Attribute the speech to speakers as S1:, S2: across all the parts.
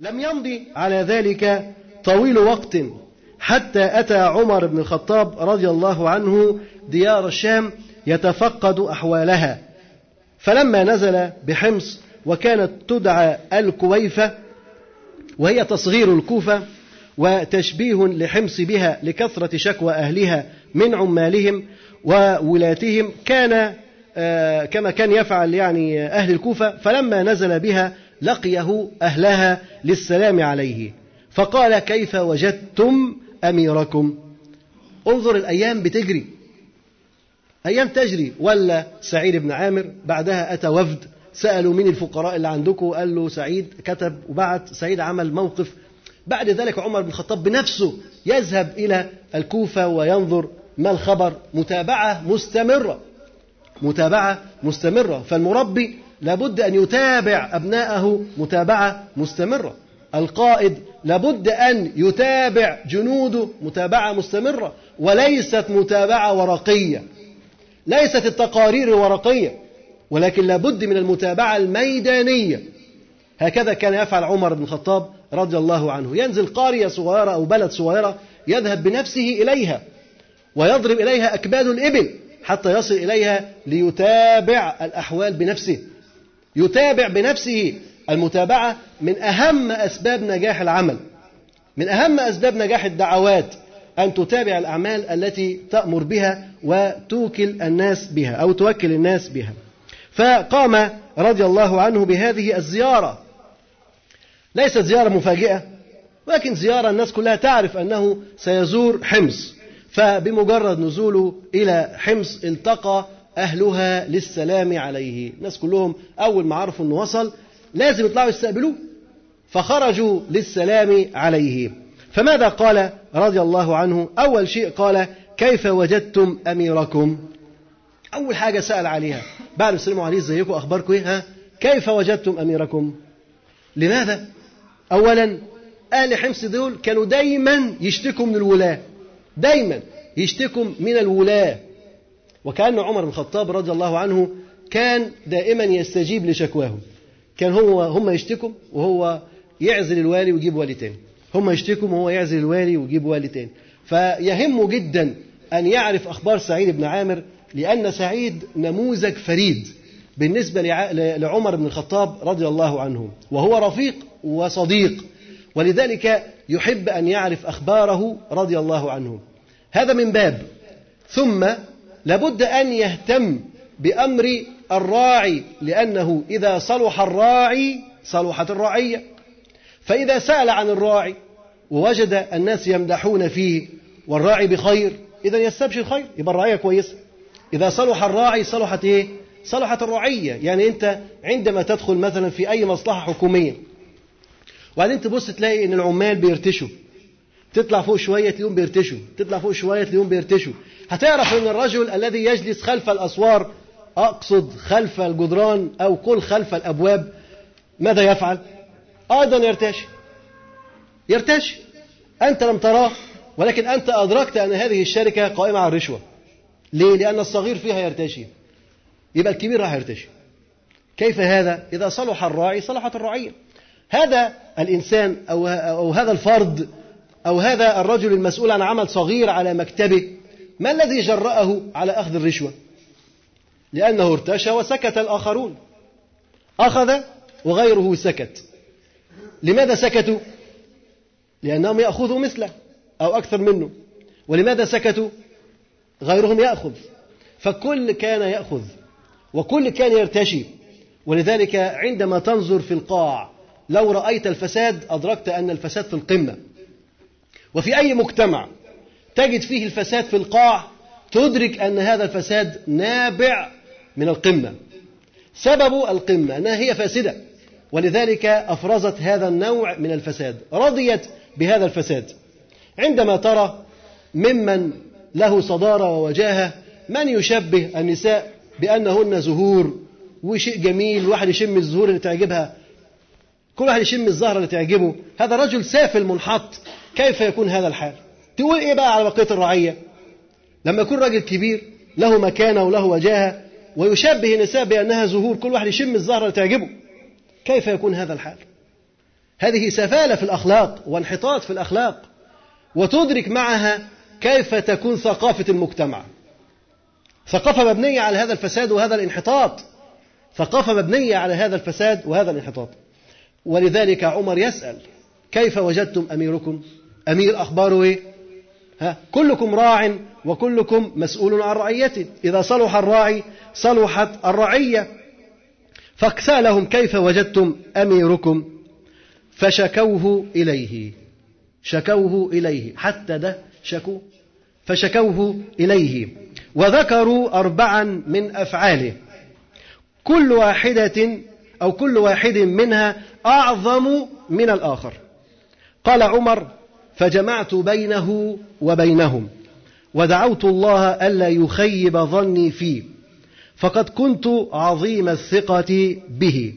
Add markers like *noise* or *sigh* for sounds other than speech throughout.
S1: لم يمضي على ذلك طويل وقت. حتى أتى عمر بن الخطاب رضي الله عنه ديار الشام يتفقد أحوالها. فلما نزل بحمص وكانت تدعى الكويفة وهي تصغير الكوفة وتشبيه لحمص بها لكثرة شكوى أهلها من عمالهم وولاتهم كان آه، كما كان يفعل يعني أهل الكوفة. فلما نزل بها لقيه أهلها للسلام عليه. فقال كيف وجدتم أميركم؟ انظر الأيام بتجري. أيام تجري. ولا سعيد بن عامر. بعدها أتى وفد. سألوا مين الفقراء اللي عندكم؟ قال له سعيد كتب وبعت سعيد عمل موقف. بعد ذلك عمر بن الخطاب بنفسه يذهب إلى الكوفة وينظر ما الخبر. متابعة مستمرة. متابعة مستمرة. فالمربي لابد أن يتابع أبناءه متابعة مستمرة. القائد لابد أن يتابع جنوده متابعة مستمرة وليست متابعة ورقية. ليست التقارير ورقية ولكن لابد من المتابعة الميدانية. هكذا كان يفعل عمر بن الخطاب رضي الله عنه. ينزل قرية صغيرة أو بلد صغيرة يذهب بنفسه إليها ويضرب إليها أكباد الإبل حتى يصل إليها ليتابع الأحوال بنفسه. يتابع بنفسه المتابعة من أهم أسباب نجاح العمل. من أهم أسباب نجاح الدعوات أن تتابع الأعمال التي تأمر بها وتوكل الناس بها أو توكل الناس بها. فقام رضي الله عنه بهذه الزيارة. ليست زيارة مفاجئة ولكن زيارة الناس كلها تعرف أنه سيزور حمص. فبمجرد نزوله إلى حمص التقى أهلها للسلام عليه. الناس كلهم أول ما عرفوا أنه وصل لازم يطلعوا يستقبلوه فخرجوا للسلام عليه. فماذا قال رضي الله عنه؟ أول شيء قال كيف وجدتم أميركم؟ أول حاجة سأل عليها. بعد ما سلموا عليه ازيكم أخباركم إيه؟ ها؟ كيف وجدتم أميركم؟ لماذا؟ أولا أهل حمص دول كانوا دايما يشتكوا من الولاة. دايما يشتكوا من الولاة. وكأن عمر بن الخطاب رضي الله عنه كان دائما يستجيب لشكواهم كان هو هم يشتكوا وهو يعزل الوالي ويجيب والي تاني. هم يشتكوا وهو يعزل الوالي ويجيب والي تاني. فيهمه جدا أن يعرف أخبار سعيد بن عامر لأن سعيد نموذج فريد بالنسبة لعمر بن الخطاب رضي الله عنه وهو رفيق وصديق. ولذلك يحب أن يعرف أخباره رضي الله عنه. هذا من باب. ثم لابد أن يهتم بأمر الراعي لأنه إذا صلح الراعي صلحت الرعية. فإذا سأل عن الراعي ووجد الناس يمدحون فيه والراعي بخير إذا يستبشر خير يبقى الرعية كويسة. إذا صلح الراعي صلحت إيه؟ صلحت الرعية. يعني أنت عندما تدخل مثلا في أي مصلحة حكومية وبعدين تبص تلاقي إن العمال بيرتشوا. تطلع فوق شوية تلاقيهم بيرتشوا تطلع فوق شوية تلاقيهم بيرتشوا. هتعرف أن الرجل الذي يجلس خلف الأسوار أقصد خلف الجدران أو كل خلف الأبواب ماذا يفعل؟ أيضا يرتشي يرتشي أنت لم تراه ولكن أنت أدركت أن هذه الشركة قائمة على الرشوة ليه؟ لأن الصغير فيها يرتشي يبقى الكبير راح يرتشي كيف هذا؟ إذا صلح الراعي صلحت الرعية هذا الإنسان أو, أو هذا الفرد أو هذا الرجل المسؤول عن عمل صغير على مكتبه ما الذي جرأه على أخذ الرشوة؟ لأنه ارتشى وسكت الآخرون. أخذ وغيره سكت. لماذا سكتوا؟ لأنهم يأخذوا مثله أو أكثر منه. ولماذا سكتوا؟ غيرهم يأخذ. فكل كان يأخذ وكل كان يرتشي. ولذلك عندما تنظر في القاع لو رأيت الفساد أدركت أن الفساد في القمة. وفي أي مجتمع تجد فيه الفساد في القاع تدرك أن هذا الفساد نابع من القمة. سبب القمة أنها هي فاسدة ولذلك أفرزت هذا النوع من الفساد رضيت بهذا الفساد. عندما ترى ممن له صدارة ووجاهة من يشبه النساء بأنهن زهور؟ وشيء جميل واحد يشم الزهور اللي تعجبها. كل واحد يشم الزهرة اللي تعجبه. هذا رجل سافل منحط كيف يكون هذا الحال؟ تقول إيه بقى على بقية الرعية؟ لما يكون راجل كبير له مكانة وله وجاهة ويشبه النساء بأنها زهور كل واحد يشم الزهرة اللي تعجبه. كيف يكون هذا الحال؟ هذه سفالة في الأخلاق وانحطاط في الأخلاق وتدرك معها كيف تكون ثقافة المجتمع. ثقافة مبنية على هذا الفساد وهذا الانحطاط. ثقافة مبنية على هذا الفساد وهذا الانحطاط. ولذلك عمر يسأل كيف وجدتم أميركم؟ أمير أخباره إيه؟ ها؟ كلكم راع وكلكم مسؤول عن رعيته. إذا صلح الراعي صلحت الرعية. فسألهم كيف وجدتم أميركم؟ فشكوه إليه. شكوه إليه. حتى ده شكوه فشكوه إليه. وذكروا أربعا من أفعاله. كل واحدة أو كل واحد منها أعظم من الآخر. قال عمر فجمعت بينه وبينهم ودعوت الله ألا يخيب ظني فيه فقد كنت عظيم الثقة به.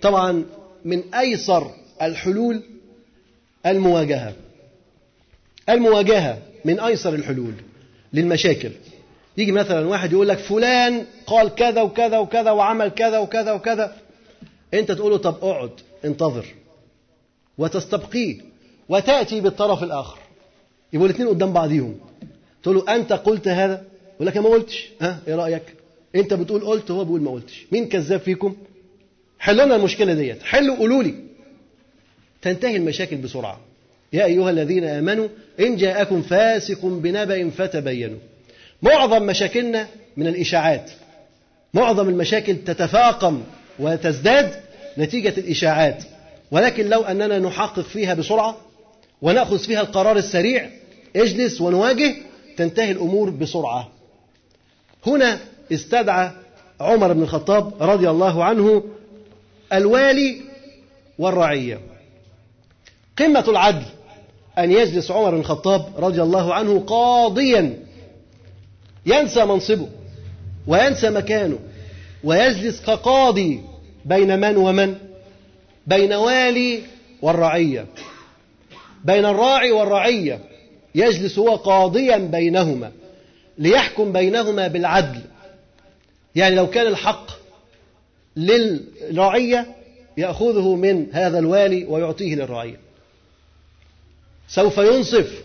S1: طبعا من أيسر الحلول المواجهة. المواجهة من أيسر الحلول للمشاكل. يجي مثلا واحد يقول لك فلان قال كذا وكذا وكذا وعمل كذا وكذا وكذا أنت تقول له طب اقعد انتظر وتستبقيه. وتأتي بالطرف الآخر. يبقوا الاثنين قدام بعضيهم. تقول له أنت قلت هذا؟ يقول لك ما قلتش. ها؟ إيه رأيك؟ أنت بتقول قلت هو بيقول ما قلتش. مين كذاب فيكم؟ حلوا لنا المشكلة ديت. حلوا قولوا لي. تنتهي المشاكل بسرعة. يا أيها الذين آمنوا إن جاءكم فاسق بنبأ فتبينوا. معظم مشاكلنا من الإشاعات. معظم المشاكل تتفاقم وتزداد نتيجة الإشاعات. ولكن لو أننا نحقق فيها بسرعة ونأخذ فيها القرار السريع اجلس ونواجه تنتهي الأمور بسرعة. هنا استدعى عمر بن الخطاب رضي الله عنه الوالي والرعية. قمة العدل أن يجلس عمر بن الخطاب رضي الله عنه قاضيا. ينسى منصبه وينسى مكانه ويجلس كقاضي بين من ومن بين والي والرعية. بين الراعي والرعية يجلس هو قاضيا بينهما ليحكم بينهما بالعدل. يعني لو كان الحق للرعية يأخذه من هذا الوالي ويعطيه للرعية. سوف ينصف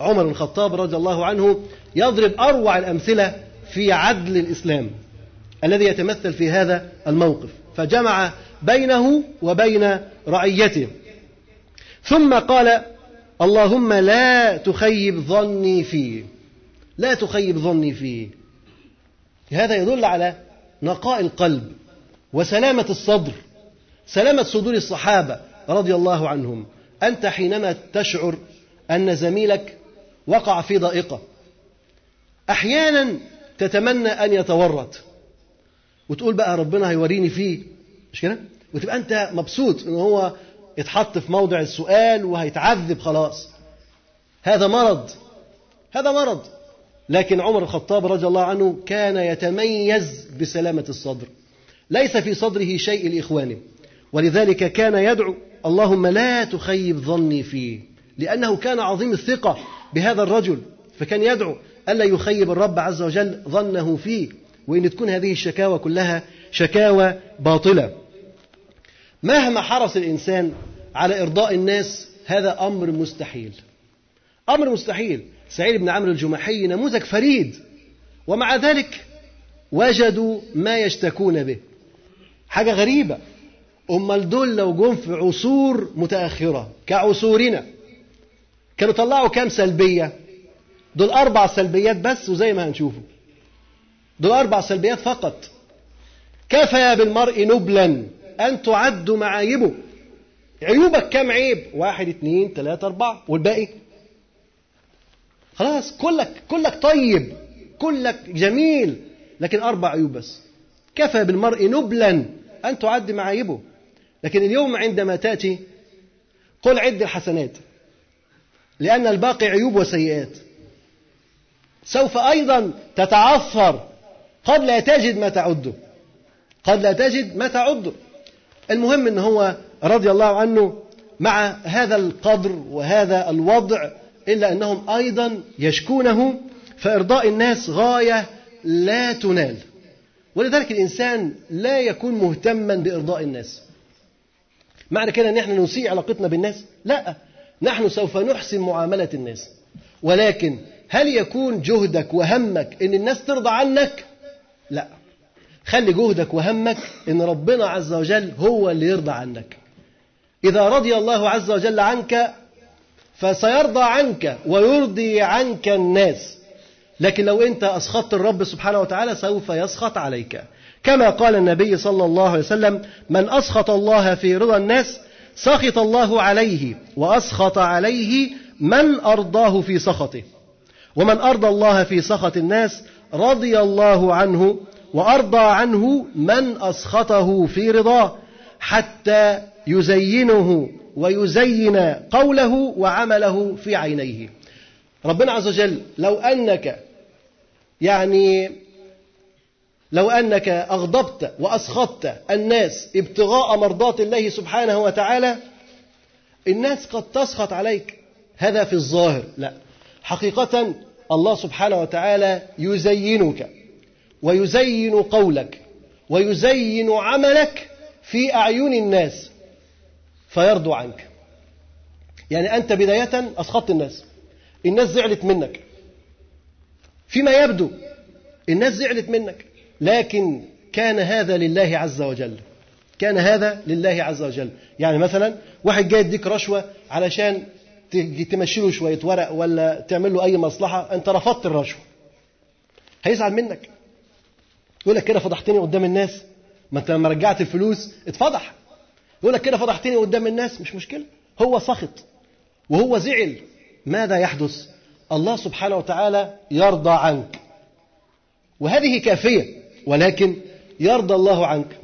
S1: عمر بن الخطاب رضي الله عنه يضرب أروع الأمثلة في عدل الإسلام الذي يتمثل في هذا الموقف. فجمع بينه وبين رعيته. ثم قال اللهم لا تخيب ظني فيه. لا تخيب ظني فيه. هذا يدل على نقاء القلب وسلامة الصدر سلامة صدور الصحابة رضي الله عنهم. أنت حينما تشعر أن زميلك وقع في ضائقة أحيانا تتمنى أن يتورط وتقول بقى ربنا هيوريني فيه. مش كده؟ وتبقى أنت مبسوط إن هو اتحط في موضع السؤال وهيتعذب خلاص. هذا مرض. هذا مرض. لكن عمر الخطاب رضي الله عنه كان يتميز بسلامة الصدر. ليس في صدره شيء لإخوانه. ولذلك كان يدعو اللهم لا تخيب ظني فيه. لأنه كان عظيم الثقة بهذا الرجل. فكان يدعو ألا يخيب الرب عز وجل ظنه فيه. وإن تكون هذه الشكاوى كلها شكاوى باطلة. مهما حرص الإنسان على إرضاء الناس هذا أمر مستحيل. أمر مستحيل. سعيد بن عمرو الجمحي نموذج فريد ومع ذلك وجدوا ما يشتكون به. حاجة غريبة. أمال دول لو جم في عصور متأخرة كعصورنا كانوا طلعوا كام سلبية؟ دول أربع سلبيات بس وزي ما هنشوفه. دول أربع سلبيات فقط. كفى بالمرء نبلا أن تعد معايبه. عيوبك كم عيب؟ واحد اثنين ثلاثة أربعة. والباقي؟ خلاص كلك كلك طيب كلك جميل لكن أربع عيوب بس. كفى بالمرء نبلا أن تعد معايبه. لكن اليوم عندما تأتي قل عد الحسنات لأن الباقي عيوب وسيئات. سوف أيضا تتعثر قد لا تجد ما تعده. قد لا تجد ما تعده. المهم إن هو رضي الله عنه مع هذا القدر وهذا الوضع إلا أنهم أيضا يشكونه فإرضاء الناس غاية لا تنال. ولذلك الإنسان لا يكون مهتما بإرضاء الناس. معنى كده ان إحنا نسيء علاقتنا بالناس؟ لا. نحن سوف نحسن معاملة الناس. ولكن هل يكون جهدك وهمك إن الناس ترضى عنك؟ لا. خلي جهدك وهمك إن ربنا عز وجل هو اللي يرضى عنك. إذا رضي الله عز وجل عنك فسيرضى عنك ويرضي عنك الناس. لكن لو أنت أسخطت الرب سبحانه وتعالى سوف يسخط عليك. كما قال النبي صلى الله عليه وسلم من أسخط الله في رضا الناس سخط الله عليه وأسخط عليه من أرضاه في سخطه. ومن أرضى الله في سخط الناس رضي الله عنه وأرضى عنه من أسخطه في رضاه حتى يزينه ويزين قوله وعمله في عينيه. ربنا عز وجل لو أنك يعني لو أنك أغضبت وأسخطت الناس ابتغاء مرضات الله سبحانه وتعالى الناس قد تسخط عليك. هذا في الظاهر. لا. حقيقة الله سبحانه وتعالى يزينك ويزين قولك ويزين عملك في أعين الناس. فيرضوا عنك. يعني أنت بداية أسخطت الناس. الناس زعلت منك. فيما يبدو الناس زعلت منك. لكن كان هذا لله عز وجل. كان هذا لله عز وجل. يعني مثلا واحد جاي يديك رشوة علشان تمشي له شوية ورق ولا تعمل له أي مصلحة أنت رفضت الرشوة. هيزعل منك. يقول لك كده فضحتني قدام الناس. ما أنت لما رجعت الفلوس اتفضح. يقول لك كده فضحتني قدام الناس مش مشكلة. هو سخط وهو زعل. ماذا يحدث؟ الله سبحانه وتعالى يرضى عنك. وهذه كافية ولكن يرضى الله عنك.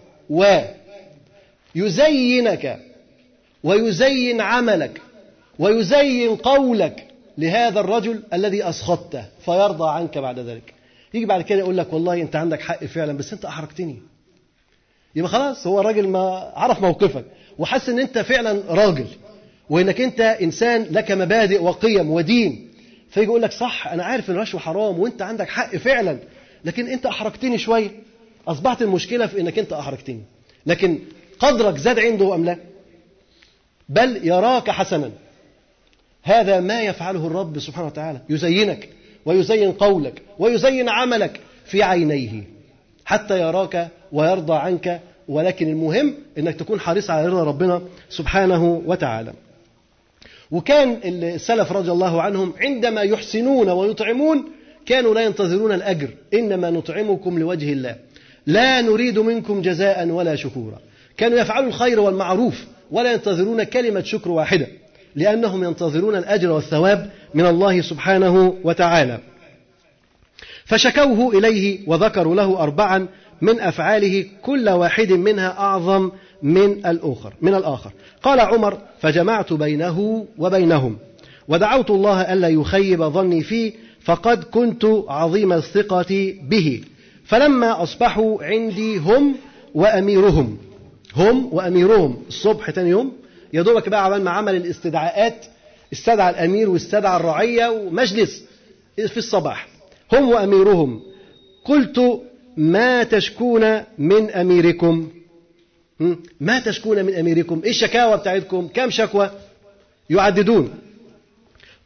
S1: ويزينك ويزين عملك ويزين قولك لهذا الرجل الذي أسخطته فيرضى عنك بعد ذلك. يجي بعد كده يقول لك والله أنت عندك حق فعلا بس أنت أحرجتني. يبقى خلاص هو الراجل ما عرف موقفك وحس إن أنت فعلا راجل وإنك أنت إنسان لك مبادئ وقيم ودين. فيجي يقول لك صح أنا عارف إن الرشوه حرام وأنت عندك حق فعلا لكن أنت أحرجتني شوية أصبحت المشكلة في إنك أنت أحرجتني. لكن قدرك زاد عنده أم لا؟ بل يراك حسنا. هذا ما يفعله الرب سبحانه وتعالى. يزينك ويزين قولك ويزين عملك في عينيه حتى يراك ويرضى عنك ولكن المهم إنك تكون حريص على رضا ربنا سبحانه وتعالى. وكان السلف رضي الله عنهم عندما يحسنون ويطعمون كانوا لا ينتظرون الأجر إنما نطعمكم لوجه الله. لا نريد منكم جزاء ولا شكورا. كانوا يفعلوا الخير والمعروف ولا ينتظرون كلمة شكر واحدة. لأنهم ينتظرون الأجر والثواب من الله سبحانه وتعالى فشكوه إليه وذكروا له أربعا من أفعاله كل واحد منها أعظم من الآخر من الآخر. قال عمر فجمعت بينه وبينهم ودعوت الله ألا يخيب ظني فيه فقد كنت عظيم الثقة به. فلما أصبحوا عندي هم وأميرهم هم وأميرهم الصبح تاني يوم يا دوبك بقى عمل ما عمل الاستدعاءات استدعى الأمير واستدعى الرعية ومجلس في الصباح هم وأميرهم. قلت ما تشكون من أميركم؟ ما تشكون من أميركم؟ إيه الشكاوى بتاعتكم؟ كم شكوى؟ يعددون.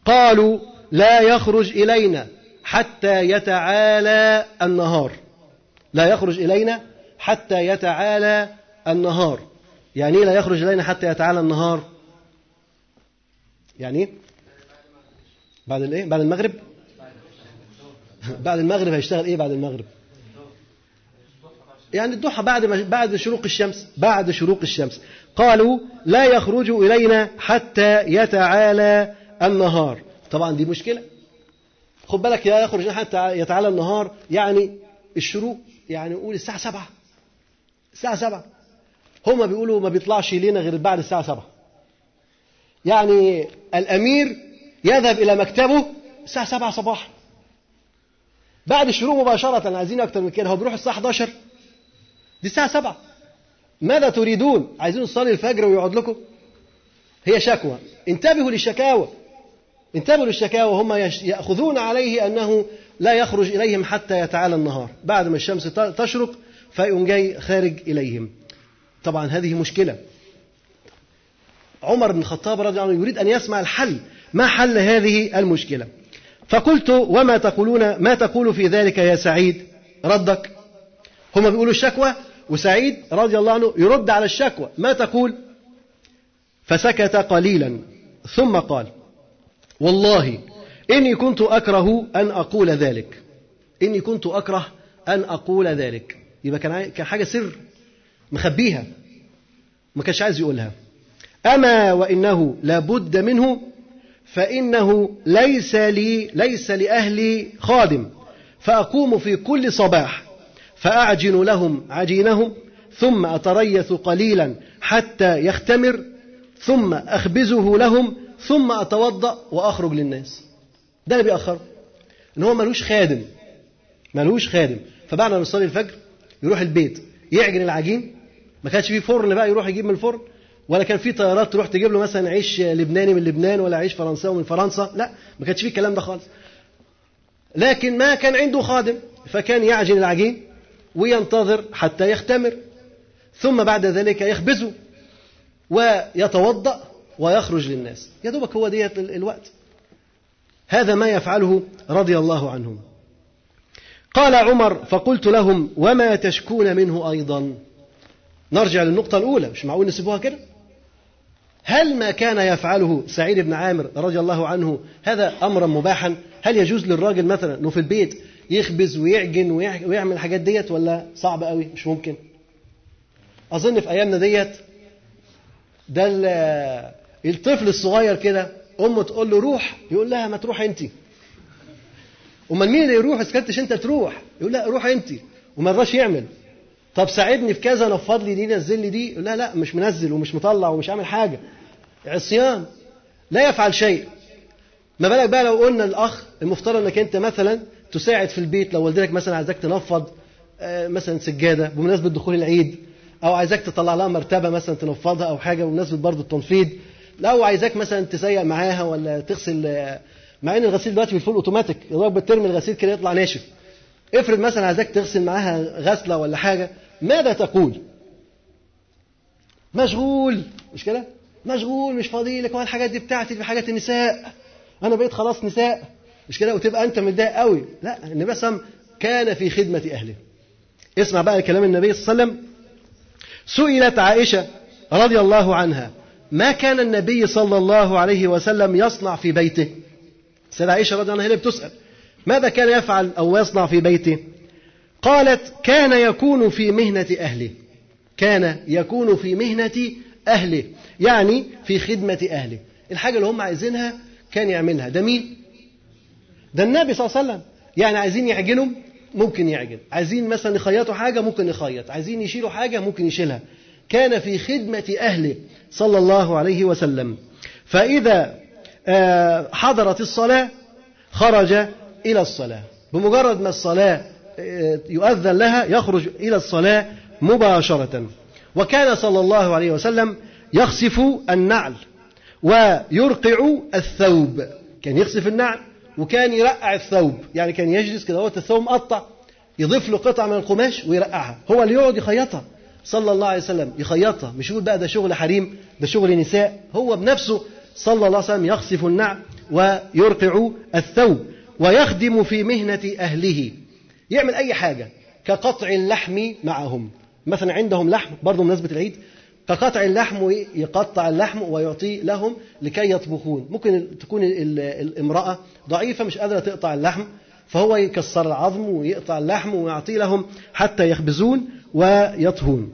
S1: قالوا لا يخرج إلينا حتى يتعالى النهار. لا يخرج إلينا حتى يتعالى النهار. يعني إيه لا يخرج إلينا حتى يتعالى النهار؟ يعني إيه؟ بعد الإيه؟ بعد المغرب؟ بعد المغرب هيشتغل إيه بعد المغرب؟ يعني الضحى بعد ما بعد شروق الشمس بعد شروق الشمس. قالوا لا يخرج إلينا حتى يتعالى النهار. طبعا دي مشكلة. خد بالك لا يخرج حتى يتعالى النهار يعني الشروق يعني نقول الساعة 7 الساعة 7 هما بيقولوا ما بيطلعش لينا غير بعد الساعة سبعة. يعني الأمير يذهب إلى مكتبه الساعة سبعة صباحا. بعد الشروق مباشرة عايزين أكتر من كده. هو بيروح الساعة 11 دي الساعة سبعة. ماذا تريدون؟ عايزين نصلي الفجر ويقعد لكم؟ هي شكوى. انتبهوا للشكاوى. انتبهوا للشكاوى. هم يأخذون عليه أنه لا يخرج إليهم حتى يتعالى النهار. بعد ما الشمس تشرق فيقوم جاي خارج إليهم. طبعا هذه مشكلة. عمر بن الخطاب رضي الله عنه يريد أن يسمع الحل. ما حل هذه المشكلة؟ فقلت وما تقولون ما تقول في ذلك يا سعيد؟ ردك. هما بيقولوا الشكوى وسعيد رضي الله عنه يرد على الشكوى. ما تقول؟ فسكت قليلا. ثم قال والله إني كنت أكره أن أقول ذلك. إني كنت أكره أن أقول ذلك. يبقى كان حاجة سر مخبيها. ما كانش عايز يقولها. أما وإنه لابد منه فإنه ليس لي ليس لأهلي خادم. فأقوم في كل صباح فأعجن لهم عجينهم ثم أتريث قليلا حتى يختمر ثم أخبزه لهم ثم أتوضأ وأخرج للناس. ده اللي بيأخره إن هو ملوش خادم. ملوش خادم. فبعد ما يصلي الفجر يروح البيت يعجن العجين. ما كانش فيه فرن بقى يروح يجيب من الفرن ولا كان في طيارات تروح تجيب له مثلا عيش لبناني من لبنان ولا عيش فرنساوي من فرنسا. لا ما كانش فيه الكلام ده خالص. لكن ما كان عنده خادم فكان يعجن العجين. وينتظر حتى يختمر. ثم بعد ذلك يخبزه ويتوضأ ويخرج للناس. يا دوبك هو ديت الوقت. هذا ما يفعله رضي الله عنهم قال عمر فقلت لهم وما تشكون منه أيضا؟ نرجع للنقطة الأولى مش معقول نسيبوها كده؟ هل ما كان يفعله سعيد بن عامر رضي الله عنه هذا أمرا مباحا؟ هل يجوز للراجل مثلا أنه في البيت يخبز ويعجن ويعمل الحاجات ديت ولا صعب قوي؟ مش ممكن. أظن في أيامنا ديت ده الطفل الصغير كده أمه تقول له روح يقول لها ما تروح أنت أمال مين اللي يروح إذا كنتش أنت تروح؟ يقول لا روح انت وما رضاش يعمل. طب ساعدني في كذا نفض لي دي نزل لي دي. لا لا مش منزل ومش مطلع ومش عامل حاجة. عصيان. لا يفعل شيء. ما بالك بقى لو قلنا الاخ المفترض إنك أنت مثلا تساعد في البيت لو والدتك مثلا عايزاك تنفض مثلا سجادة بمناسبة دخول العيد أو عايزاك تطلع لها مرتبة مثلا تنفضها أو حاجة بمناسبة برضه التنفيض لو عايزاك مثلا تسيق معاها ولا تغسل مع إن الغسيل دلوقتي بالفول أوتوماتيك يا دوب بترمي الغسيل كده يطلع ناشف. افرض مثلا عايزاك تغسل معاها غسلة ولا حاجة ماذا تقول؟ مشغول مش كده؟ مشغول مش فاضي لك الحاجات دي بتاعتي دي حاجات النساء. أنا بقيت خلاص نساء. مش كده؟ وتبقى أنت متضايق قوي. لا النبي صلى الله عليه وسلم كان في خدمة أهله. اسمع بقى كلام النبي صلى الله عليه وسلم. سئلت عائشة رضي الله عنها ما كان النبي صلى الله عليه وسلم يصنع في بيته؟ سيدة عائشة رضي الله عنها هي اللي بتسأل ماذا كان يفعل أو يصنع في بيته؟ قالت كان يكون في مهنة أهله. كان يكون في مهنة أهله يعني في خدمة أهله. الحاجة اللي هم عايزينها كان يعملها. ده مين؟ ده النبي صلى الله عليه وسلم. يعني عايزين يعجنوا؟ ممكن يعجن. عايزين مثلا يخيطوا حاجة؟ ممكن يخيط. عايزين يشيلوا حاجة؟ ممكن يشيلها. كان في خدمة أهله صلى الله عليه وسلم. فإذا حضرت الصلاة خرج إلى الصلاة. بمجرد ما الصلاة يؤذن لها يخرج إلى الصلاة مباشرة. وكان صلى الله عليه وسلم يخسف النعل ويرقع الثوب. كان يخسف النعل. وكان يرقع الثوب. يعني كان يجلس كده هو الثوب مقطع يضيف له قطعة من القماش ويرقعها. هو اللي يقعد يخيطها. صلى الله عليه وسلم يخيطها. مش يقول بقى ده شغل حريم ده شغل نساء. هو بنفسه صلى الله عليه وسلم يخسف النعل ويرقع الثوب ويخدم في مهنة أهله. يعمل أي حاجة كقطع اللحم معهم. مثلا عندهم لحم برضه مناسبة العيد كقطع اللحم يقطع اللحم ويعطيه لهم لكي يطبخون. ممكن تكون الامرأة ضعيفة مش قادرة تقطع اللحم فهو يكسر العظم ويقطع اللحم ويعطيه لهم حتى يخبزون ويطهون.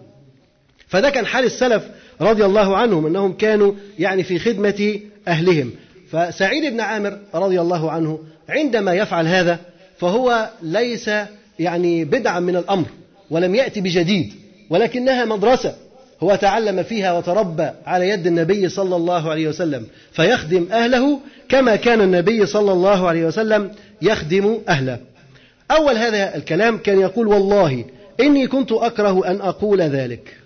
S1: فده كان حال السلف رضي الله عنهم إنهم كانوا يعني في خدمة أهلهم. فسعيد بن عامر رضي الله عنه عندما يفعل هذا فهو ليس يعني بدعا من الأمر ولم يأتي بجديد ولكنها مدرسة. هو تعلم فيها وتربى على يد النبي صلى الله عليه وسلم فيخدم أهله كما كان النبي صلى الله عليه وسلم يخدم أهله. أول هذا الكلام كان يقول والله إني كنت أكره أن أقول ذلك.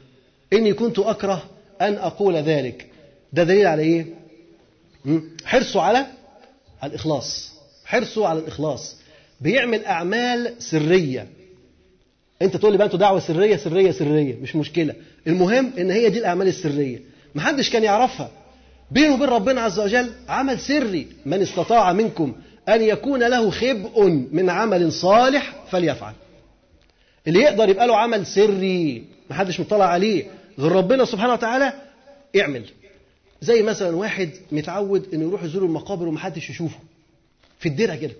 S1: إني كنت أكره أن أقول ذلك. ده دليل على إيه؟ حرصه على الإخلاص حرصه على الإخلاص بيعمل أعمال سرية أنت تقول لي بقى أنتوا دعوة سرية سرية سرية. مش مشكلة. المهم إن هي دي الأعمال السرية. محدش كان يعرفها. بينه وبين ربنا عز وجل عمل سري. من استطاع منكم أن يكون له خبء من عمل صالح فليفعل. اللي يقدر يبقى له عمل سري محدش مطلع عليه. غير ربنا سبحانه وتعالى اعمل زي مثلا واحد متعود إنه يروح يزور المقابر ومحدش يشوفه. في الدرع كده.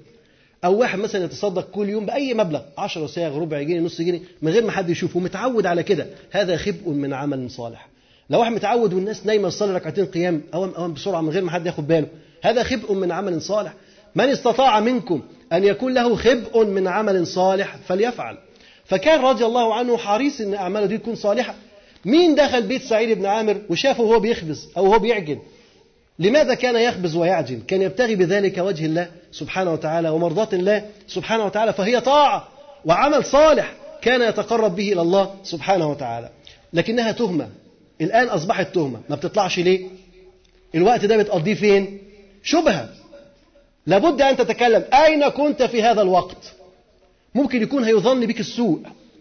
S1: أو واحد مثلا يتصدق كل يوم بأي مبلغ 10 ساغ ربع جنيه نص جنيه من غير ما حد يشوفه متعود على كده. هذا خبء من عمل صالح. لو واحد متعود والناس نايمة تصلي ركعتين قيام اوام اوام بسرعة من غير ما حد ياخد باله هذا خبء من عمل صالح. من استطاع منكم أن يكون له خبء من عمل صالح فليفعل. فكان رضي الله عنه حريص إن أعماله دي تكون صالحة. مين دخل بيت سعيد بن عامر وشافه وهو بيخبز أو هو بيعجن؟ لماذا كان يخبز ويعجن؟ كان يبتغي بذلك وجه الله سبحانه وتعالى ومرضاة الله سبحانه وتعالى فهي طاعة وعمل صالح كان يتقرب به إلى الله سبحانه وتعالى. لكنها تهمة. الآن أصبحت تهمة. ما بتطلعش ليه؟ الوقت ده بتقضيه فين؟ شبهة. لابد أن تتكلم. أين كنت في هذا الوقت؟ ممكن يكون هيظن بك السوء.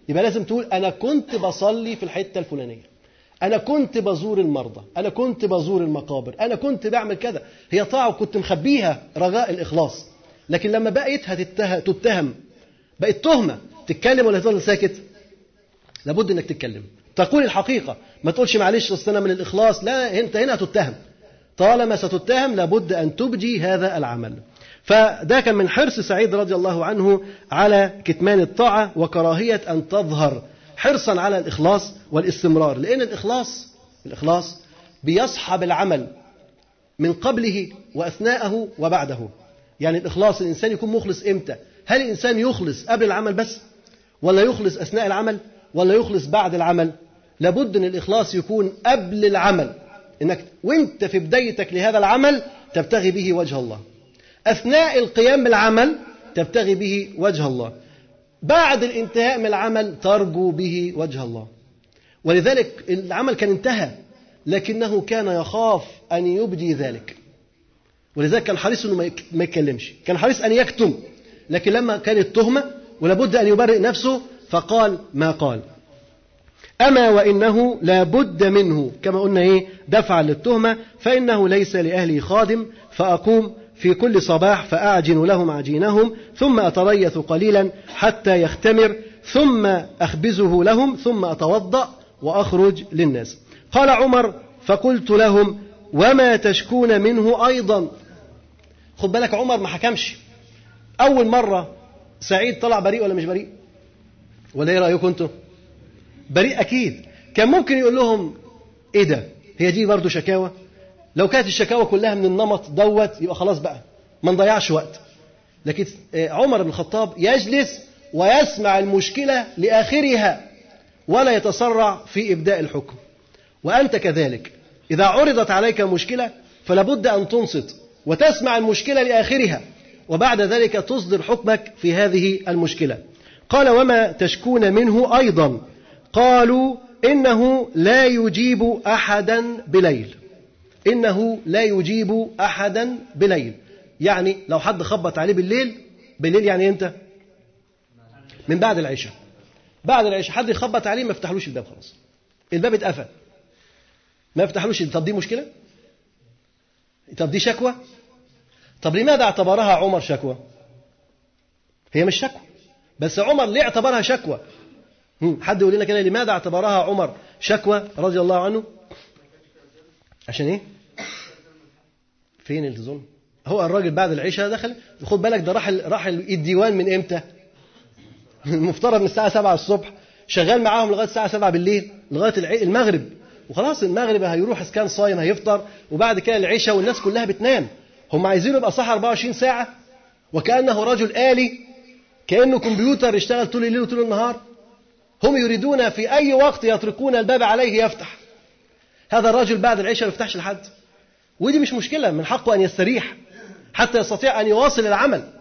S1: يبقى لازم تقول أنا كنت بصلي في الحتة الفلانية. أنا كنت بزور المرضى أنا كنت بزور المقابر أنا كنت بعمل كذا. هي طاعة وكنت مخبيها رجاء الإخلاص. لكن لما بقيت هتتهم تتهم بقت تهمة. تتكلم ولا تفضل ساكت؟ لابد إنك تتكلم. تقول الحقيقة. ما تقولش معلش أصل أنا من الإخلاص. لا أنت هنا هتتهم طالما ستتهم لابد أن تبدي هذا العمل. فده كان من حرص سعيد رضي الله عنه على كتمان الطاعة وكراهية أن تظهر. حرصا على الإخلاص والاستمرار. لأن الإخلاص الإخلاص بيصحب العمل من قبله وأثناءه وبعده. يعني الإخلاص الإنسان يكون مخلص إمتى؟ هل الإنسان يخلص قبل العمل بس؟ ولا يخلص أثناء العمل؟ ولا يخلص بعد العمل؟ لابد أن الإخلاص يكون قبل العمل. إنك وأنت في بدايتك لهذا العمل تبتغي به وجه الله. أثناء القيام بالعمل تبتغي به وجه الله. بعد الانتهاء من العمل ترجو به وجه الله. ولذلك العمل كان انتهى لكنه كان يخاف أن يبدي ذلك. ولذلك كان حريص أنه ما يتكلمش. كان حريص أن يكتم لكن لما كانت تهمة ولابد أن يبرئ نفسه فقال ما قال. أما وإنه لا بد منه كما قلنا إيه دفعا للتهمة فإنه ليس لأهلي خادم فأقوم في كل صباح فأعجن لهم عجينهم ثم أتريث قليلا حتى يختمر ثم أخبزه لهم ثم أتوضأ وأخرج للناس. قال عمر فقلت لهم وما تشكون منه أيضا؟ خد بالك عمر ما حكمش. أول مرة سعيد طلع بريء ولا مش بريء؟ ولا إيه رأيكم أنتم بريء أكيد. كان ممكن يقول لهم إيه ده؟ هي دي برضه شكاوى؟ لو كانت الشكاوى كلها من النمط دوت يبقى خلاص بقى ما نضيعش وقت. لكن آه، عمر بن الخطاب يجلس ويسمع المشكلة لآخرها ولا يتسرع في إبداء الحكم. وأنت كذلك إذا عرضت عليك مشكلة فلا بد أن تنصت وتسمع المشكلة لآخرها وبعد ذلك تصدر حكمك في هذه المشكلة. قال وما تشكون منه أيضا؟ قالوا إنه لا يجيب أحدا بليل. إنه لا يجيب أحدا بليل. يعني لو حد خبط عليه بالليل بالليل يعني إمتى؟ من بعد العشاء. بعد العشاء حد يخبط عليه ما يفتحلوش الباب خلاص. الباب اتقفل. ما يفتحلوش طب دي مشكلة؟ طب دي شكوى؟ طب لماذا اعتبرها عمر شكوى؟ هي مش شكوى. بس عمر ليه اعتبرها شكوى؟ حد يقول لنا كده لماذا اعتبرها عمر شكوى رضي الله عنه؟ عشان إيه؟ فين الظلم؟ هو الراجل بعد العشاء دخل خد بالك ده راح راح الديوان من إمتى؟ *laughs* المفترض من الساعة 7 الصبح. شغال معاهم لغاية الساعة 7 بالليل لغاية المغرب. وخلاص المغرب هيروح إذا كان صايم هيفطر وبعد كده العشاء والناس كلها بتنام. هم عايزينه يبقى صح 24 ساعة؟ وكأنه رجل آلي كأنه كمبيوتر يشتغل طول الليل وطول النهار. هم يريدون في أي وقت يتركون الباب عليه يفتح. هذا الرجل بعد العشاء ما يفتحش لحد. ودي مش مشكلة من حقه أن يستريح حتى يستطيع أن يواصل العمل.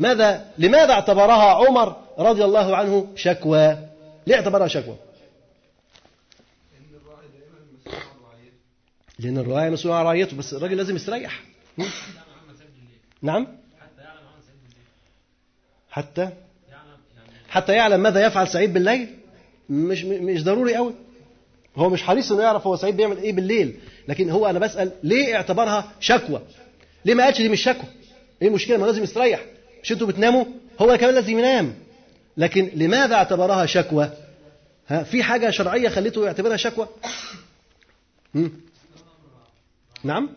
S1: ماذا؟ لماذا اعتبرها عمر رضي الله عنه شكوى؟ ليه اعتبرها شكوى؟ لأن الراعي مسؤول عن رعيته بس الراجل لازم يستريح. نعم. حتى حتى؟ يعلم ماذا يفعل سعيد بالليل مش مش ضروري قوي هو مش حريص إنه يعرف هو سعيد بيعمل إيه بالليل لكن هو أنا بسأل ليه اعتبرها شكوى؟ ليه ما قالش دي مش شكوى؟ إيه المشكلة؟ ما لازم يستريح. مش أنتوا بتناموا؟ هو كمان لازم ينام. لكن لماذا اعتبرها شكوى؟ ها في حاجة شرعية خليته يعتبرها شكوى؟ نعم؟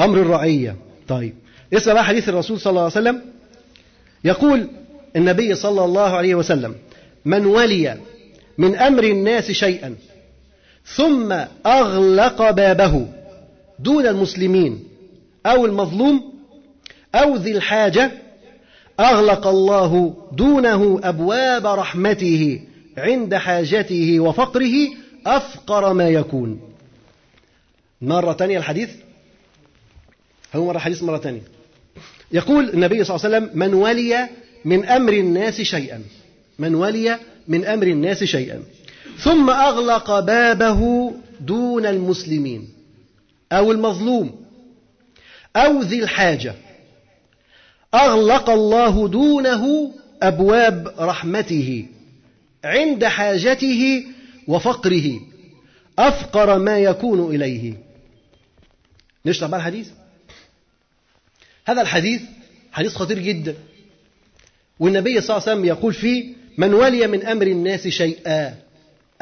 S1: أمر الرعية. طيب. اسمع بقى حديث الرسول صلى الله عليه وسلم. يقول النبي صلى الله عليه وسلم من ولي من أمر الناس شيئا. ثم أغلق بابه دون المسلمين أو المظلوم أو ذي الحاجة. أغلق الله دونه أبواب رحمته عند حاجته وفقره أفقر ما يكون. مرة ثانية الحديث. هو مرة حديث مرة ثانية يقول النبي صلى الله عليه وسلم من ولي من أمر الناس شيئا. من ولي من أمر الناس شيئا. ثم أغلق بابه دون المسلمين أو المظلوم أو ذي الحاجة. أغلق الله دونه أبواب رحمته عند حاجته وفقره. أفقر ما يكون إليه. نشرح بقى الحديث؟ هذا الحديث حديث خطير جدا. والنبي صلى الله عليه وسلم يقول فيه من ولي من أمر الناس شيئا.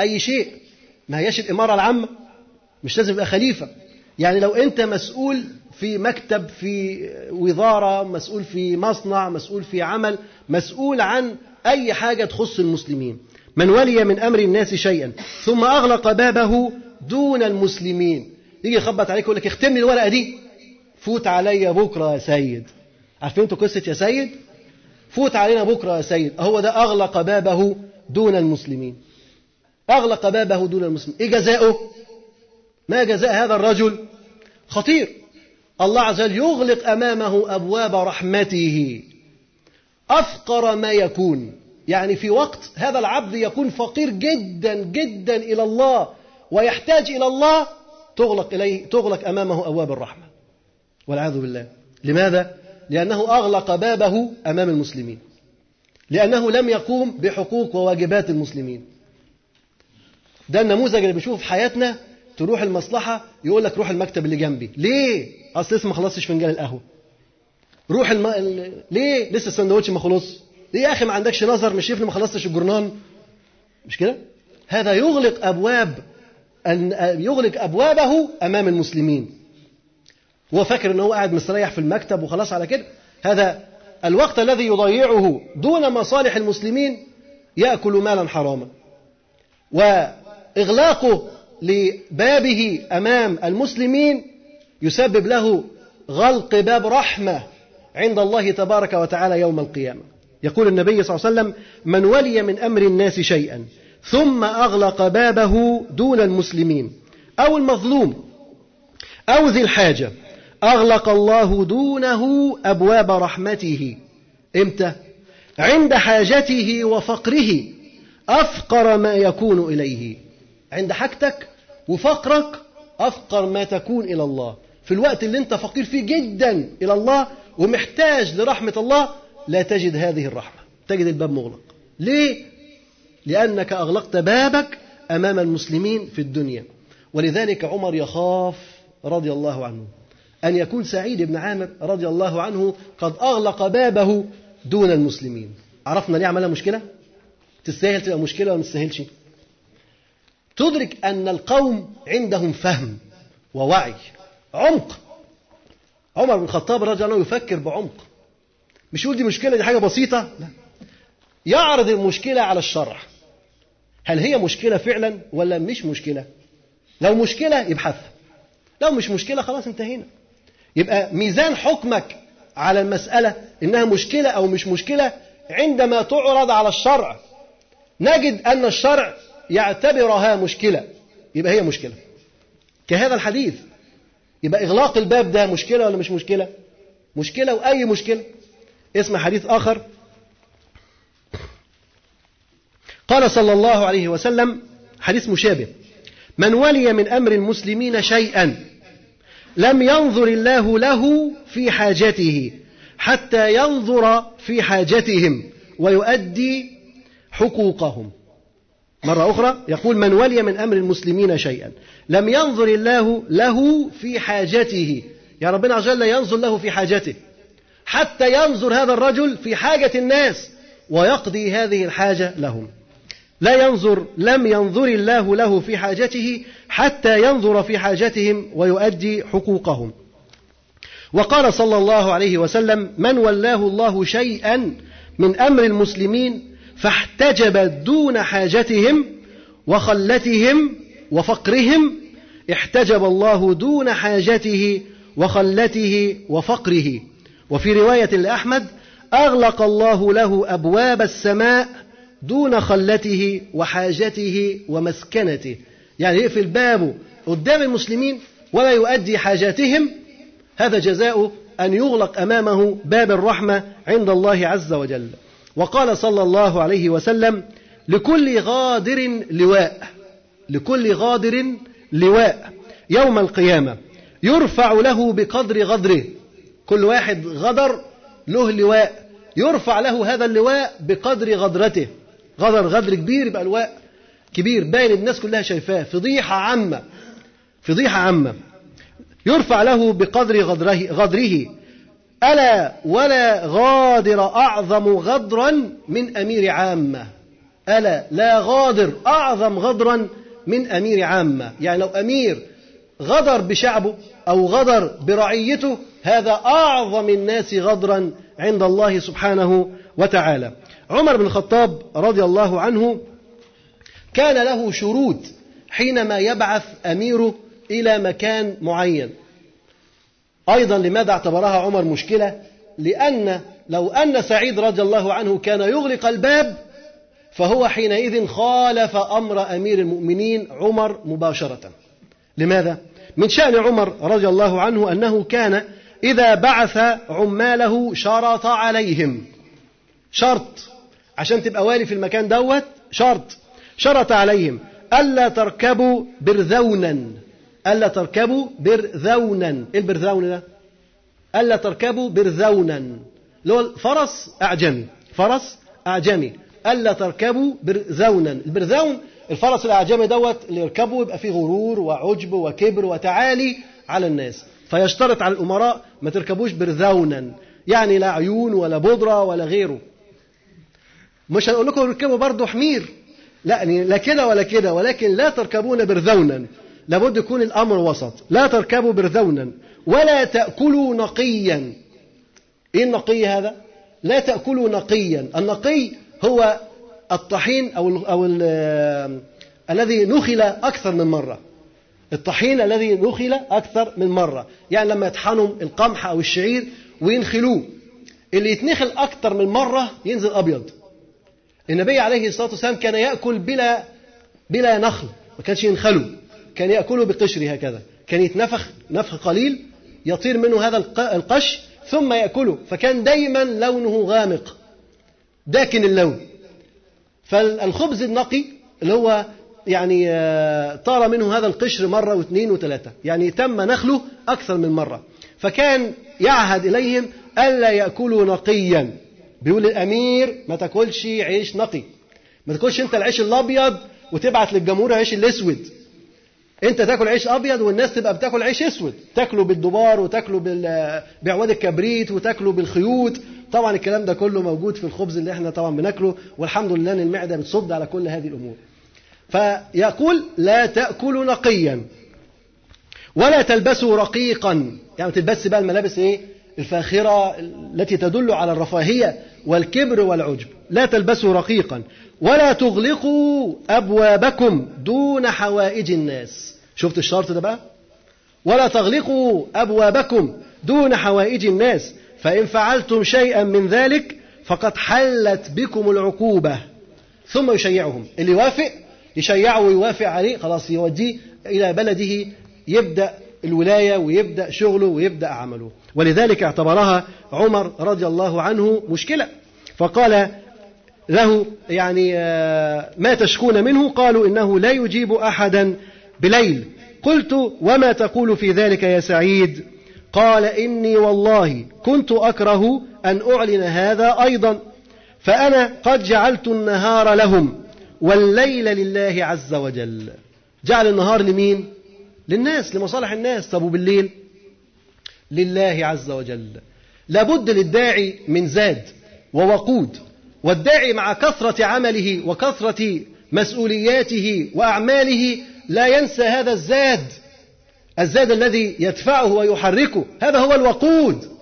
S1: أي شيء. ما هياش الإمارة العامة. مش لازم يبقى خليفة. يعني لو أنت مسؤول في مكتب في وزارة مسؤول في مصنع مسؤول في عمل مسؤول عن أي حاجة تخص المسلمين. من ولي من أمر الناس شيئا. ثم أغلق بابه دون المسلمين. يجي يخبط عليك يقول لك اختم لي الورقة دي. فوت عليا بكرة يا سيد. عارفين أنتوا قصة يا سيد؟ فوت علينا بكرة يا سيد. هو ده أغلق بابه دون المسلمين. أغلق بابه دون المسلمين. إيه جزاؤه؟ ما جزاء هذا الرجل؟ خطير. الله عز وجل يغلق أمامه أبواب رحمته. أفقر ما يكون. يعني في وقت هذا العبد يكون فقير جدا جدا إلى الله ويحتاج إلى الله تغلق إليه تغلق أمامه أبواب الرحمة. والعياذ بالله. لماذا؟ لأنه أغلق بابه أمام المسلمين. لأنه لم يقوم بحقوق وواجبات المسلمين. ده النموذج اللي بنشوفه في حياتنا تروح المصلحة يقول لك روح المكتب اللي جنبي. ليه؟ أصل لسه ما خلصتش فنجان القهوة. روح الم... ليه؟ لسه السندوتش ما خلصش. ليه يا أخي ما عندكش نظر؟ مش شايفني ما خلصتش الجرنان مش كده؟ هذا يغلق أبواب يغلق أبوابه أمام المسلمين. هو فاكر ان هو قاعد مستريح في المكتب وخلاص على كده. هذا الوقت الذي يضيعه دون مصالح المسلمين يأكل مالا حراما. وإغلاقه لبابه أمام المسلمين يسبب له غلق باب رحمة عند الله تبارك وتعالى يوم القيامة. يقول النبي صلى الله عليه وسلم من ولي من أمر الناس شيئا ثم أغلق بابه دون المسلمين. أو المظلوم أو ذي الحاجة أغلق الله دونه أبواب رحمته. إمتى؟ عند حاجته وفقره. أفقر ما يكون إليه. عند حاجتك وفقرك أفقر ما تكون إلى الله. في الوقت اللي أنت فقير فيه جدا إلى الله ومحتاج لرحمة الله لا تجد هذه الرحمة. تجد الباب مغلق. ليه؟ لأنك أغلقت بابك أمام المسلمين في الدنيا. ولذلك عمر يخاف رضي الله عنه. أن يكون سعيد بن عامر رضي الله عنه قد أغلق بابه دون المسلمين. عرفنا ليه عملها مشكلة؟ تستاهل تبقى مشكلة ولا ما تستاهلش؟ تدرك أن القوم عندهم فهم ووعي عمق. عمر بن الخطاب رضي الله عنه يفكر بعمق. مش يقول دي مشكلة دي حاجة بسيطة؟ لا. يعرض المشكلة على الشرع. هل هي مشكلة فعلا ولا مش مشكلة؟ لو مشكلة يبحثها لو مش مشكلة خلاص انتهينا. يبقى ميزان حكمك على المسألة إنها مشكلة أو مش مشكلة عندما تعرض على الشرع. نجد أن الشرع يعتبرها مشكلة. يبقى هي مشكلة. كهذا الحديث. يبقى إغلاق الباب ده مشكلة ولا مش مشكلة؟ مشكلة وأي مشكلة. اسمع حديث آخر. قال صلى الله عليه وسلم حديث مشابه. من ولي من أمر المسلمين شيئا لم ينظر الله له في حاجته حتى ينظر في حاجتهم ويؤدي حقوقهم. مرة أخرى يقول من ولي من أمر المسلمين شيئا لم ينظر الله له في حاجته. يا ربنا وجل ينظر له في حاجته حتى ينظر هذا الرجل في حاجة الناس ويقضي هذه الحاجة لهم. لا ينظر لم ينظر الله له في حاجته حتى ينظر في حاجتهم ويؤدي حقوقهم. وقال صلى الله عليه وسلم من ولاه الله شيئا من أمر المسلمين فاحتجب دون حاجتهم وخلتهم وفقرهم احتجب الله دون حاجته وخلته وفقره. وفي رواية لأحمد أغلق الله له أبواب السماء دون خلته وحاجته ومسكنته. يعني يقفل بابه قدام المسلمين ولا يؤدي حاجاتهم. هذا جزاء أن يغلق أمامه باب الرحمة عند الله عز وجل. وقال صلى الله عليه وسلم لكل غادر لواء. لكل غادر لواء. يوم القيامة يرفع له بقدر غدره. كل واحد غدر له لواء. يرفع له هذا اللواء بقدر غدرته. غدر غدر كبير يبقى لواء كبير. باين الناس كلها شايفاه. فضيحة عامة فضيحة عامة. يرفع له بقدر غدره, غدره. ألا ولا غادر أعظم غدرا من أمير عامة. ألا لا غادر أعظم غدرا من أمير عامة. يعني لو أمير غدر بشعبه أو غدر برعيته هذا أعظم الناس غدرا عند الله سبحانه وتعالى. عمر بن الخطاب رضي الله عنه كان له شروط حينما يبعث أميره إلى مكان معين. أيضا لماذا اعتبرها عمر مشكلة؟ لأن لو أن سعيد رضي الله عنه كان يغلق الباب فهو حينئذ خالف أمر أمير المؤمنين عمر مباشرة. لماذا؟ من شأن عمر رضي الله عنه أنه كان إذا بعث عماله شرط عليهم. شرط. عشان تبقى والي في المكان دوت شرط. شرط عليهم ألا تركبوا برذونا. ألا تركبوا برذونا. إيه البرذون ده؟ ألا تركبوا برذونا. اللي هو الفرس أعجمي. فرس أعجمي. ألا تركبوا برذونا. البرذون الفرس الأعجمي دوت اللي يركبه يبقى فيه غرور وعجب وكبر وتعالي على الناس. فيشترط على الأمراء ما تركبوش برذونا. يعني لا عيون ولا بودرة ولا غيره. مش هنقول لكم اركبوا برضه حمير. لا يعني لا كده ولا كده ولكن لا تركبون برذونا. لابد يكون الأمر وسط. لا تركبوا برذونا ولا تأكلوا نقيا. إيه النقي هذا؟ لا تأكلوا نقيا. النقي هو الطحين أو ال أو ال الذي نخل أكثر من مرة. الطحين الذي نخل أكثر من مرة. يعني لما يطحنوا القمح أو الشعير وينخلوه. اللي يتنخل أكثر من مرة ينزل أبيض. النبي عليه الصلاة والسلام كان يأكل بلا بلا نخل ما كانش ينخله. كان يأكله بقشره هكذا. كان يتنفخ نفخ قليل يطير منه هذا القش ثم يأكله. فكان دايما لونه غامق داكن اللون. فالخبز النقي اللي هو يعني طار منه هذا القشر مرة واثنين وثلاثة. يعني تم نخله أكثر من مرة. فكان يعهد إليهم ألا يأكلوا نقيا. بيقول الأمير ما تاكلش عيش نقي. ما تاكلش أنت العيش الأبيض وتبعت للجمهور العيش الأسود. أنت تاكل عيش أبيض والناس تبقى بتاكل عيش أسود. تاكله بالدبار وتاكله بأعواد الكبريت وتاكله بالخيوط. طبعا الكلام ده كله موجود في الخبز اللي إحنا طبعا بناكله والحمد لله إن المعدة بتصد على كل هذه الأمور. فيقول لا تأكلوا نقيا ولا تلبسوا رقيقا. يعني ما تلبسش بقى الملابس إيه؟ الفاخرة التي تدل على الرفاهية والكبر والعجب. لا تلبسوا رقيقا ولا تغلقوا أبوابكم دون حوائج الناس. شفت الشرط ده بقى؟ ولا تغلقوا أبوابكم دون حوائج الناس. فإن فعلتم شيئا من ذلك فقد حلت بكم العقوبة. ثم يشيعهم. اللي يوافق يشيعه ويوافق عليه. خلاص يوديه إلى بلده يبدأ الولاية ويبدأ شغله ويبدأ عمله. ولذلك اعتبرها عمر رضي الله عنه مشكلة. فقال له يعني ما تشكون منه؟ قالوا إنه لا يجيب أحدا بليل. قلت وما تقول في ذلك يا سعيد؟ قال إني والله كنت أكره أن أعلن هذا أيضا. فأنا قد جعلت النهار لهم والليل لله عز وجل. جعل النهار لمين؟ للناس لمصالح الناس. طب وبالليل؟ لله عز وجل. لابد للداعي من زاد ووقود والداعي مع كثرة عمله وكثرة مسؤولياته وأعماله لا ينسى هذا الزاد الزاد الذي يدفعه ويحركه. هذا هو الوقود.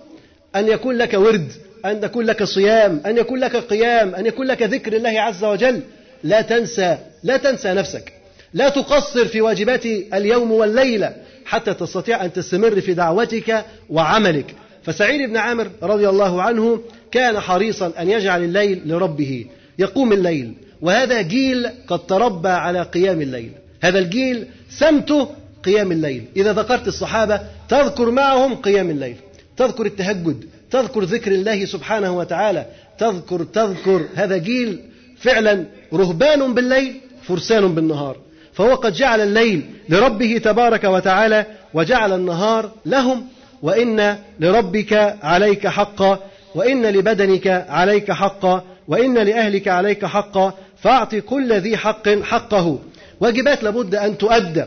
S1: أن يكون لك ورد أن يكون لك صيام أن يكون لك قيام أن يكون لك ذكر الله عز وجل. لا تنسى لا تنسى نفسك. لا تقصر في واجبات اليوم والليلة. حتى تستطيع أن تستمر في دعوتك وعملك. فسعيد بن عامر رضي الله عنه كان حريصا أن يجعل الليل لربه يقوم الليل وهذا جيل قد تربى على قيام الليل. هذا الجيل سمته قيام الليل. إذا ذكرت الصحابة تذكر معهم قيام الليل. تذكر التهجد تذكر ذكر الله سبحانه وتعالى. تذكر تذكر هذا جيل فعلا رهبان بالليل فرسان بالنهار. فهو قد جعل الليل لربه تبارك وتعالى وجعل النهار لهم وإن لربك عليك حقا وإن لبدنك عليك حقا وإن لأهلك عليك حقا فأعط كل ذي حق حقه. واجبات لابد أن تؤدى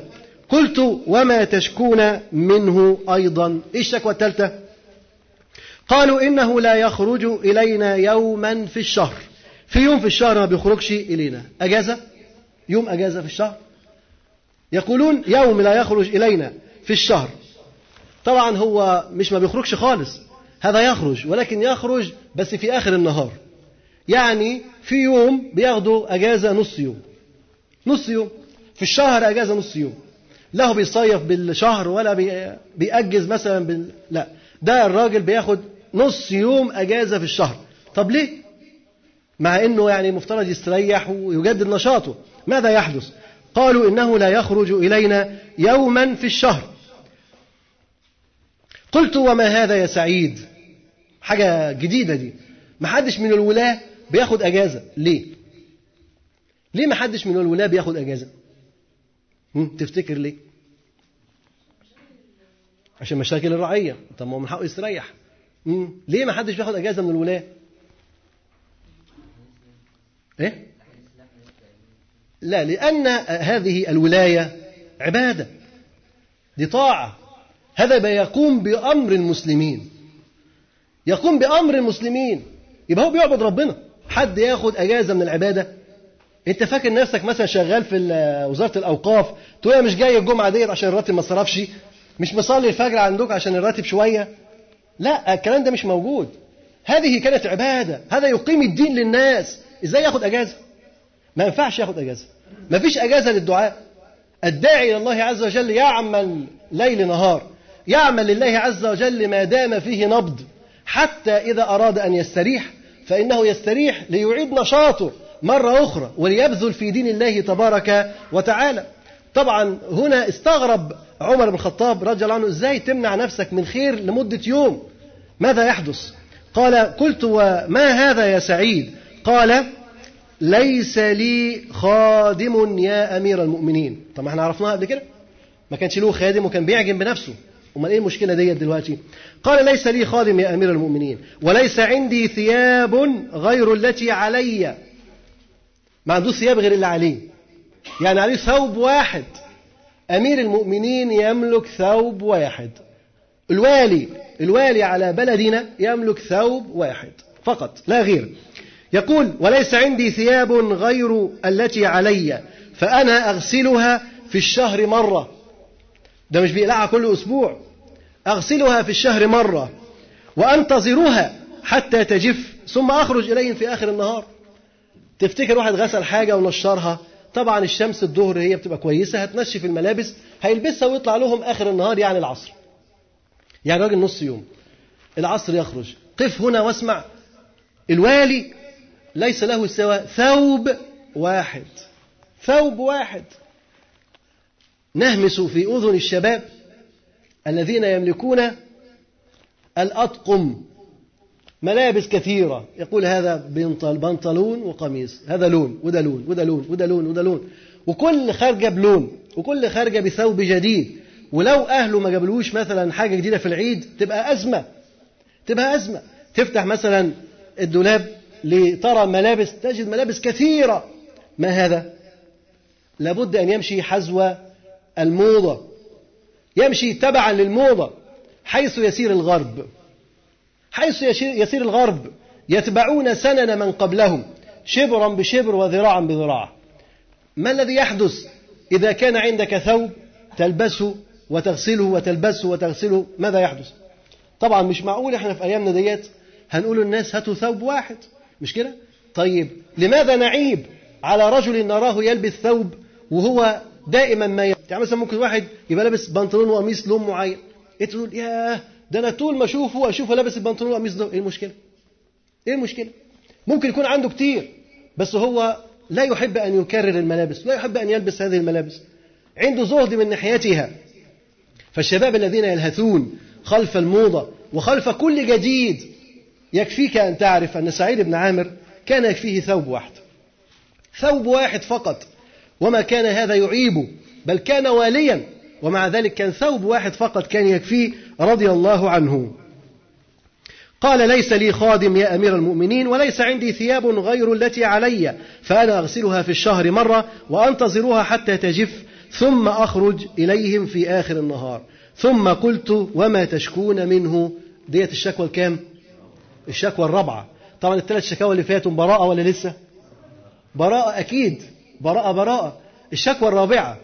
S1: قلت وما تشكون منه أيضا. إيش الشكوى الثالثة؟ قالوا إنه لا يخرج إلينا يوما في الشهر. في يوم في الشهر ما بيخرجش إلينا. أجازة؟ يوم أجازة في الشهر؟ يقولون يوم لا يخرج إلينا في الشهر. طبعا هو مش ما بيخرجش خالص. هذا يخرج ولكن يخرج بس في آخر النهار. يعني في يوم بياخدوا أجازة نص يوم. نص يوم. في الشهر أجازة نص يوم. لا هو بيصيف بالشهر ولا بيأجز مثلا بال... لا. ده الراجل بياخد نص يوم أجازة في الشهر. طب ليه؟ مع أنه يعني مفترض يستريح ويجدد نشاطه. ماذا يحدث؟ قالوا إنه لا يخرج إلينا يوما في الشهر. قلت وما هذا يا سعيد؟ حاجة جديدة دي. ما حدش من الولاة بياخد أجازة. ليه؟ ليه ما حدش من الولاة بياخد أجازة؟ تفتكر ليه؟ عشان مشاكل الرعية. طب ما هو من حقه يستريح. ليه ما حدش بياخد أجازة من الولاة؟ إيه؟ لا لأن هذه الولاية عبادة دي طاعة هذا يقوم بأمر المسلمين. يقوم بأمر المسلمين. يبقى هو بيعبد ربنا. حد ياخد أجازة من العبادة؟ أنت فاكر نفسك مثلا شغال في وزارة الأوقاف تقول أنا مش جاي الجمعة ديت عشان الراتب ما صرفش؟ مش مصلي الفجر عندك عشان الراتب شوية؟ لا الكلام ده مش موجود. هذه كانت عبادة. هذا يقيم الدين للناس. إزاي ياخد أجازة؟ ما ينفعش ياخد أجازة. ما فيش أجازة للدعاء. الداعي إلى الله عز وجل يعمل ليل نهار يعمل لله عز وجل ما دام فيه نبض حتى إذا أراد أن يستريح فإنه يستريح ليعيد نشاطه مرة أخرى وليبذل في دين الله تبارك وتعالى. طبعا هنا استغرب عمر بن الخطاب رضي الله عنه إزاي تمنع نفسك من خير لمدة يوم؟ ماذا يحدث؟ قال قلت وما هذا يا سعيد؟ قال ليس لي خادم يا أمير المؤمنين. طب ما إحنا عرفناها قبل كده؟ ما كانش له خادم وكان بيعجن بنفسه. أمال إيه المشكلة ديت دلوقتي؟ قال ليس لي خادم يا أمير المؤمنين وليس عندي ثياب غير التي علي. ما عندوش ثياب غير اللي عليه. يعني عليه ثوب واحد. أمير المؤمنين يملك ثوب واحد. الوالي الوالي على بلدنا يملك ثوب واحد. فقط لا غير. يقول وليس عندي ثياب غير التي علي فأنا أغسلها في الشهر مرة. ده مش بيقلعها كل أسبوع. أغسلها في الشهر مرة وأنتظرها حتى تجف ثم أخرج إليهم في آخر النهار. تفتكر واحد غسل حاجة ونشرها؟ طبعا الشمس الظهر هي بتبقى كويسة هتنشف الملابس هيلبسها ويطلع لهم آخر النهار يعني العصر. يعني راجل نص يوم. العصر يخرج. قف هنا واسمع. الوالي ليس له سوى ثوب واحد. ثوب واحد. نهمس في أذن الشباب الذين يملكون الأطقم. ملابس كثيرة. يقول هذا بنطلون وقميص. هذا لون وده لون وده لون وده لون وده لون. وكل خارجة بلون وكل خارجة بثوب جديد. ولو أهله ما جابلوش مثلا حاجة جديدة في العيد تبقى أزمة. تبقى أزمة. تفتح مثلا الدولاب لترى ملابس تجد ملابس كثيرة. ما هذا؟ لابد أن يمشي حذو الموضة. يمشي تبعا للموضة حيث يسير الغرب. حيث يسير الغرب. يتبعون سنن من قبلهم شبرا بشبر وذراعا بذراع. ما الذي يحدث؟ إذا كان عندك ثوب تلبسه وتغسله وتلبسه وتغسله ماذا يحدث؟ طبعا مش معقول إحنا في أيامنا ديت هنقول للناس هاتوا ثوب واحد. مش كده؟ طيب لماذا نعيب على رجل نراه يلبس ثوب وهو دائما ما يلبس؟ يعني مثلا ممكن واحد يبقى لابس بنطلون وقميص لون معين. انت تقول؟ ياه ده أنا طول ما أشوفه أشوفه لابس البنطلون والقميص ده. إيه المشكلة؟ إيه المشكلة؟ ممكن يكون عنده كتير بس هو لا يحب أن يكرر الملابس لا يحب أن يلبس هذه الملابس. عنده زهد من ناحيتها. فالشباب الذين يلهثون خلف الموضة وخلف كل جديد يكفيك أن تعرف أن سعيد بن عامر كان يكفيه ثوب واحد. ثوب واحد فقط وما كان هذا يعيبه بل كان واليا ومع ذلك كان ثوب واحد فقط كان يكفيه رضي الله عنه. قال ليس لي خادم يا أمير المؤمنين وليس عندي ثياب غير التي علي فأنا أغسلها في الشهر مرة وأنتظرها حتى تجف ثم أخرج إليهم في آخر النهار. ثم قلت وما تشكون منه؟ ديت الشكوى الكام؟ الشكوى الرابعة. طبعا الثلاث شكاوى اللي فاتوا براءة ولا لسه؟ براءة أكيد. براءة براءة. الشكوى الرابعة.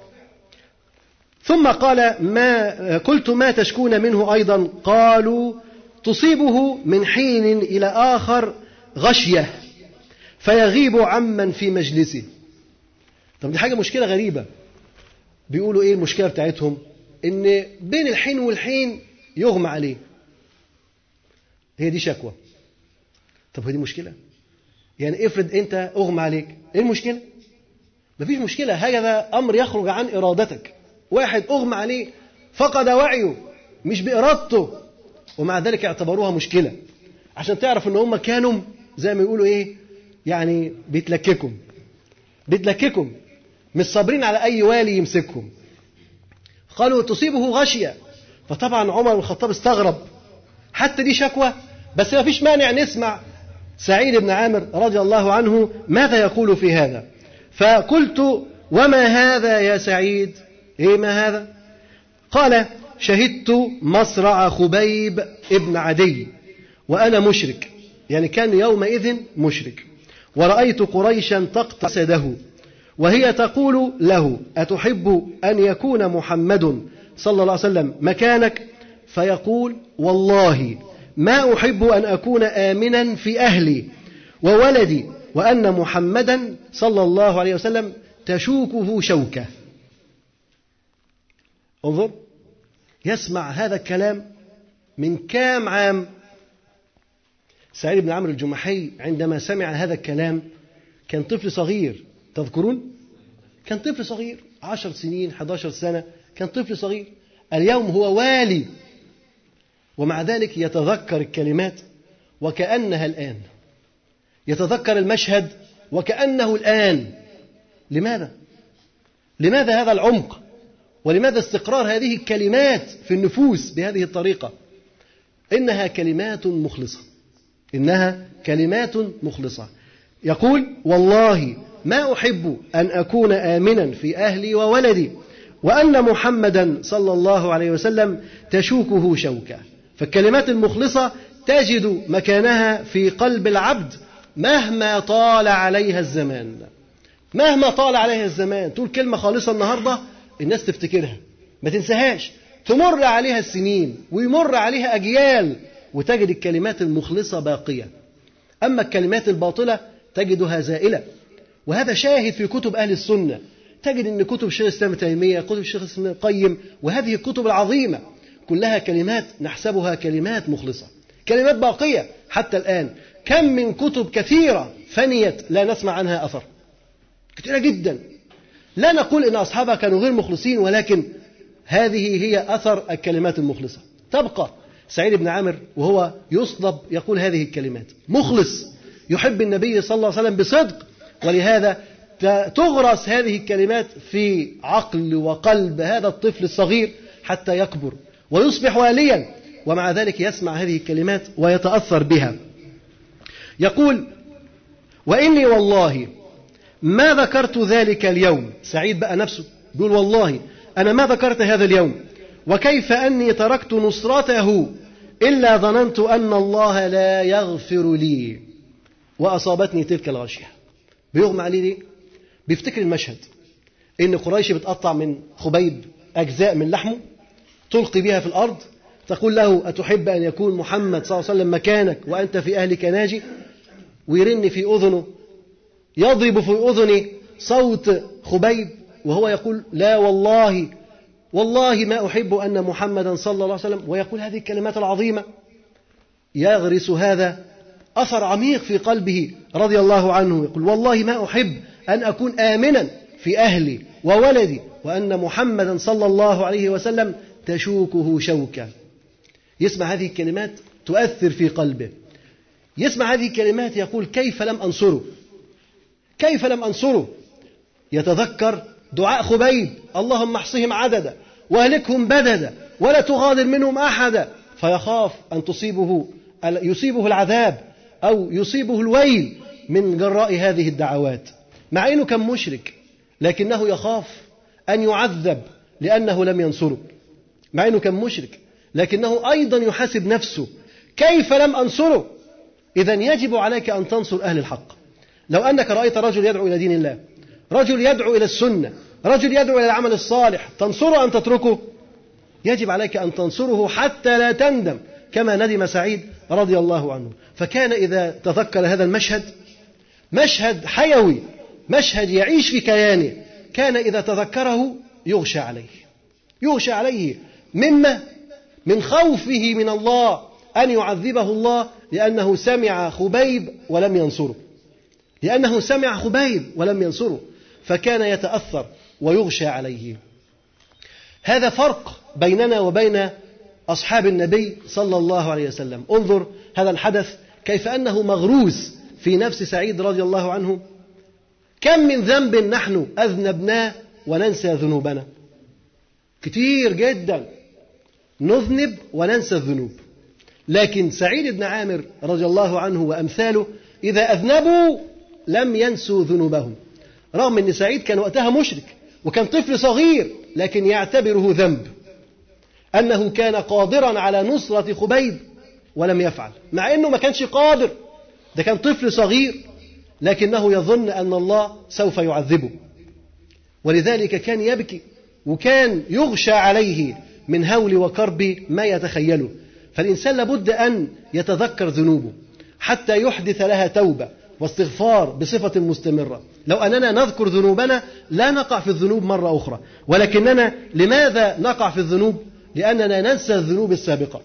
S1: ثم قال ما قلت ما تشكون منه أيضا؟ قالوا تصيبه من حين إلى آخر غشية فيغيب عمن في مجلسه. طب دي حاجة مشكلة غريبة. بيقولوا إيه المشكلة بتاعتهم؟ إن بين الحين والحين يغمى عليه. هي دي شكوى. طب هي دي مشكلة؟ يعني افرض أنت أغمى عليك إيه المشكلة؟ مفيش مشكلة هذا أمر يخرج عن إرادتك. واحد أغمى عليه فقد وعيه مش بإرادته ومع ذلك اعتبروها مشكلة. عشان تعرف إن هم كانوا زي ما يقولوا إيه؟ يعني بيتلككم. بيتلككم مش صابرين على أي والي يمسكهم. قالوا تصيبه غشية. فطبعا عمر بن الخطاب استغرب. حتى دي شكوى بس ما فيش مانع نسمع سعيد بن عامر رضي الله عنه ماذا يقول في هذا؟ فقلت وما هذا يا سعيد؟ إيه ما هذا؟ قال شهدت مصرع خبيب ابن عدي وأنا مشرك. يعني كان يومئذ مشرك. ورأيت قريشا تقطع سده وهي تقول له أتحب أن يكون محمد صلى الله عليه وسلم مكانك؟ فيقول والله ما أحب أن أكون آمنا في أهلي وولدي وأن محمدا صلى الله عليه وسلم تشوكه شوكة. انظر يسمع هذا الكلام من كام عام؟ سعيد بن عمرو الجمحي عندما سمع هذا الكلام كان طفل صغير تذكرون؟ كان طفل صغير عشر سنين 11 سنة كان طفل صغير اليوم هو والي. ومع ذلك يتذكر الكلمات وكأنها الآن. يتذكر المشهد وكأنه الآن. لماذا؟ لماذا هذا العمق؟ ولماذا استقرار هذه الكلمات في النفوس بهذه الطريقة؟ إنها كلمات مخلصة. إنها كلمات مخلصة. يقول والله ما أحب أن أكون آمنا في أهلي وولدي وأن محمدا صلى الله عليه وسلم تشوكه شوكة. فالكلمات المخلصة تجد مكانها في قلب العبد مهما طال عليها الزمان. مهما طال عليها الزمان. تقول كلمة خالصة النهاردة الناس تفتكرها. ما تنساهاش. تمر عليها السنين ويمر عليها أجيال وتجد الكلمات المخلصة باقية. أما الكلمات الباطلة تجدها زائلة. وهذا شاهد في كتب أهل السنة. تجد أن كتب الشيخ الإسلام تيمية كتب الشيخ الإسلام القيم وهذه الكتب العظيمة. كلها كلمات نحسبها كلمات مخلصة. كلمات باقية. حتى الآن كم من كتب كثيرة فنيت لا نسمع عنها أثر؟ كثيرة جدا. لا نقول إن أصحابها كانوا غير مخلصين ولكن هذه هي أثر الكلمات المخلصة. تبقى سعيد بن عامر وهو يصلب يقول هذه الكلمات. مخلص. يحب النبي صلى الله عليه وسلم بصدق. ولهذا تغرس هذه الكلمات في عقل وقلب هذا الطفل الصغير حتى يكبر. ويصبح واليا. ومع ذلك يسمع هذه الكلمات ويتأثر بها. يقول وإني والله ما ذكرت ذلك اليوم. سعيد بقى نفسه بيقول والله أنا ما ذكرت هذا اليوم. وكيف أني تركت نصرته إلا ظننت أن الله لا يغفر لي. وأصابتني تلك الغشية. بيغمى عليه ليه؟ بيفتكر المشهد. إن قريش بتقطع من خبيب أجزاء من لحمه تلقي بها في الأرض تقول له أتحب أن يكون محمد صلى الله عليه وسلم مكانك وأنت في أهلك ناجي؟ ويرن في أذنه يضرب في أذنه صوت خبيب وهو يقول لا والله والله ما أحب أن محمدا صلى الله عليه وسلم ويقول هذه الكلمات العظيمة. يغرس هذا أثر عميق في قلبه رضي الله عنه يقول والله ما أحب أن أكون آمنا في أهلي وولدي وأن محمدا صلى الله عليه وسلم تشوكه شوكا. يسمع هذه الكلمات تؤثر في قلبه. يسمع هذه الكلمات يقول كيف لم أنصره؟ كيف لم أنصره؟ يتذكر دعاء خبيب اللهم احصهم عددا واهلكهم بددا ولا تغادر منهم أحدا. فيخاف أن تصيبه يصيبه العذاب أو يصيبه الويل من جراء هذه الدعوات. مع أنه كان مشرك لكنه يخاف أن يعذب لأنه لم ينصره. مع أنه كان مشرك لكنه أيضا يحاسب نفسه. كيف لم أنصره؟ إذا يجب عليك أن تنصر أهل الحق. لو أنك رأيت رجل يدعو إلى دين الله رجل يدعو إلى السنة رجل يدعو إلى العمل الصالح تنصره أم تتركه؟ يجب عليك أن تنصره حتى لا تندم كما ندم سعيد رضي الله عنه. فكان إذا تذكر هذا المشهد مشهد حيوي مشهد يعيش في كيانه كان إذا تذكره يغشى عليه. يغشى عليه. مما من خوفه من الله أن يعذبه الله لأنه سمع خبيب ولم ينصره. لأنه سمع خبيب ولم ينصره فكان يتأثر ويغشى عليه. هذا فرق بيننا وبين أصحاب النبي صلى الله عليه وسلم. انظر هذا الحدث كيف أنه مغروس في نفس سعيد رضي الله عنه. كم من ذنب نحن أذنبناه وننسى ذنوبنا؟ كتير جدا. نذنب وننسى الذنوب. لكن سعيد بن عامر رضي الله عنه وأمثاله إذا أذنبوا لم ينسوا ذنوبهم. رغم أن سعيد كان وقتها مشرك وكان طفل صغير لكن يعتبره ذنب. أنه كان قادرا على نصرة خبيب ولم يفعل مع أنه ما كانش قادر. ده كان طفل صغير لكنه يظن أن الله سوف يعذبه. ولذلك كان يبكي وكان يغشى عليه من هول وكرب ما يتخيله. فالإنسان لابد أن يتذكر ذنوبه حتى يحدث لها توبة واستغفار بصفة مستمرة. لو أننا نذكر ذنوبنا لا نقع في الذنوب مرة أخرى. ولكننا لماذا نقع في الذنوب؟ لأننا ننسى الذنوب السابقة.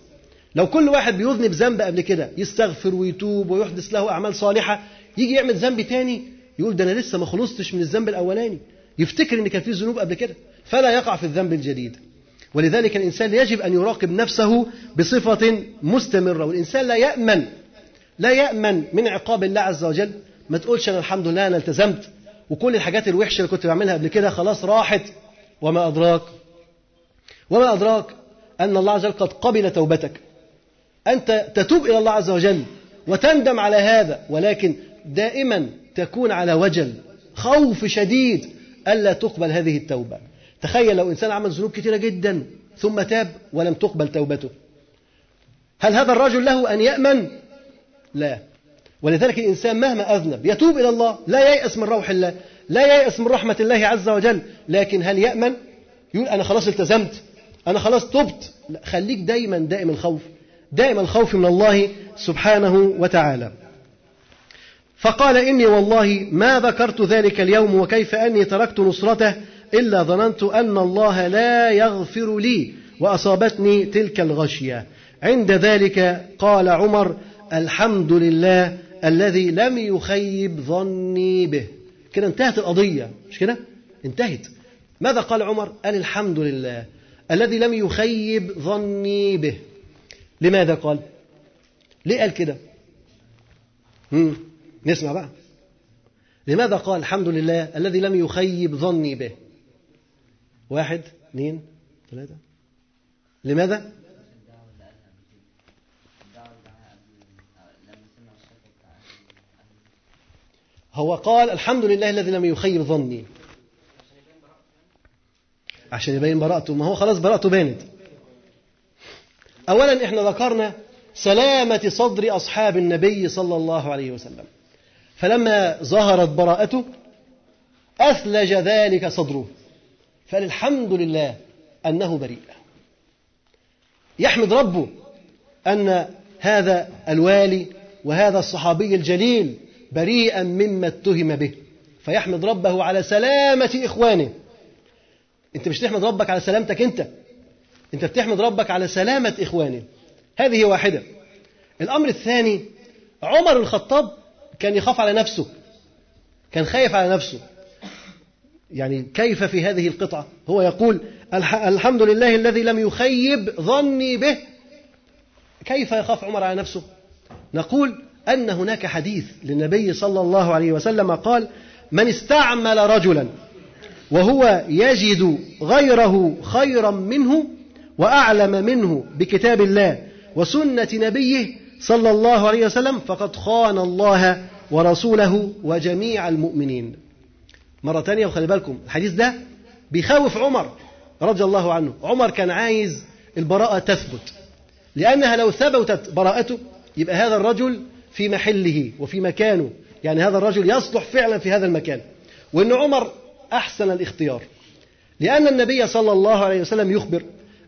S1: لو كل واحد بيذنب ذنب قبل كده يستغفر ويتوب ويحدث له أعمال صالحة يجي يعمل ذنب تاني يقول ده أنا لسه ما خلصتش من الذنب الأولاني. يفتكر إن كان في ذنوب قبل كده فلا يقع في الذنب الجديد. ولذلك الإنسان يجب أن يراقب نفسه بصفة مستمرة والإنسان لا يأمن لا يأمن من عقاب الله عز وجل. ما تقولش أنا الحمد لله أنا التزمت وكل الحاجات الوحشة اللي كنت بعملها قبل كده خلاص راحت. وما أدراك؟ وما أدراك أن الله عز وجل قد قبل توبتك. أنت تتوب إلى الله عز وجل وتندم على هذا ولكن دائما تكون على وجل. خوف شديد ألا تقبل هذه التوبة. تخيل لو إنسان عمل ذنوب كثيرة جدا ثم تاب ولم تقبل توبته هل هذا الرجل له أن يأمن؟ لا ولذلك الإنسان مهما أذنب يتوب إلى الله لا ييأس من روح الله لا ييأس من رحمة الله عز وجل لكن هل يأمن؟ يقول أنا خلاص التزمت أنا خلاص تبت لا خليك دايما دائم الخوف دائما الخوف من الله سبحانه وتعالى فقال إني والله ما ذكرت ذلك اليوم وكيف أني تركت نصرته إلا ظننت أن الله لا يغفر لي وأصابتني تلك الغشية. عند ذلك قال عمر الحمد لله الذي لم يخيب ظني به. كده انتهت القضية مش كده؟ انتهت. ماذا قال عمر؟ قال الحمد لله الذي لم يخيب ظني به. لماذا قال؟ ليه قال كده. نسمع بقى. لماذا قال الحمد لله الذي لم يخيب ظني به؟ واحد اثنين ثلاثة. لماذا؟ هو قال الحمد لله الذي لم يخيب ظني. عشان يبين براءته. ما هو خلاص براءته بانت. أولا إحنا ذكرنا سلامة صدر أصحاب النبي صلى الله عليه وسلم. فلما ظهرت براءته أثلج ذلك صدره. فالحمد لله أنه بريء. يحمد ربه أن هذا الوالي وهذا الصحابي الجليل بريئا مما اتهم به. فيحمد ربه على سلامة إخوانه. أنت مش تحمد ربك على سلامتك أنت. أنت بتحمد ربك على سلامة إخوانه. هذه واحدة. الأمر الثاني عمر الخطاب كان يخاف على نفسه. كان خايف على نفسه. يعني كيف في هذه القطعة؟ هو يقول الحمد لله الذي لم يخيب ظني به. كيف يخاف عمر على نفسه؟ نقول أن هناك حديث للنبي صلى الله عليه وسلم قال من استعمل رجلا وهو يجد غيره خيرا منه وأعلم منه بكتاب الله وسنة نبيه صلى الله عليه وسلم فقد خان الله ورسوله وجميع المؤمنين. مرة تانية وخلي بالكم الحديث ده بيخوف عمر رضي الله عنه. عمر كان عايز البراءة تثبت لأنها لو ثبتت براءته يبقى هذا الرجل في محله وفي مكانه. يعني هذا الرجل يصلح فعلا في هذا المكان. وأن عمر أحسن الاختيار لأن النبي صلى الله عليه وسلم يخبر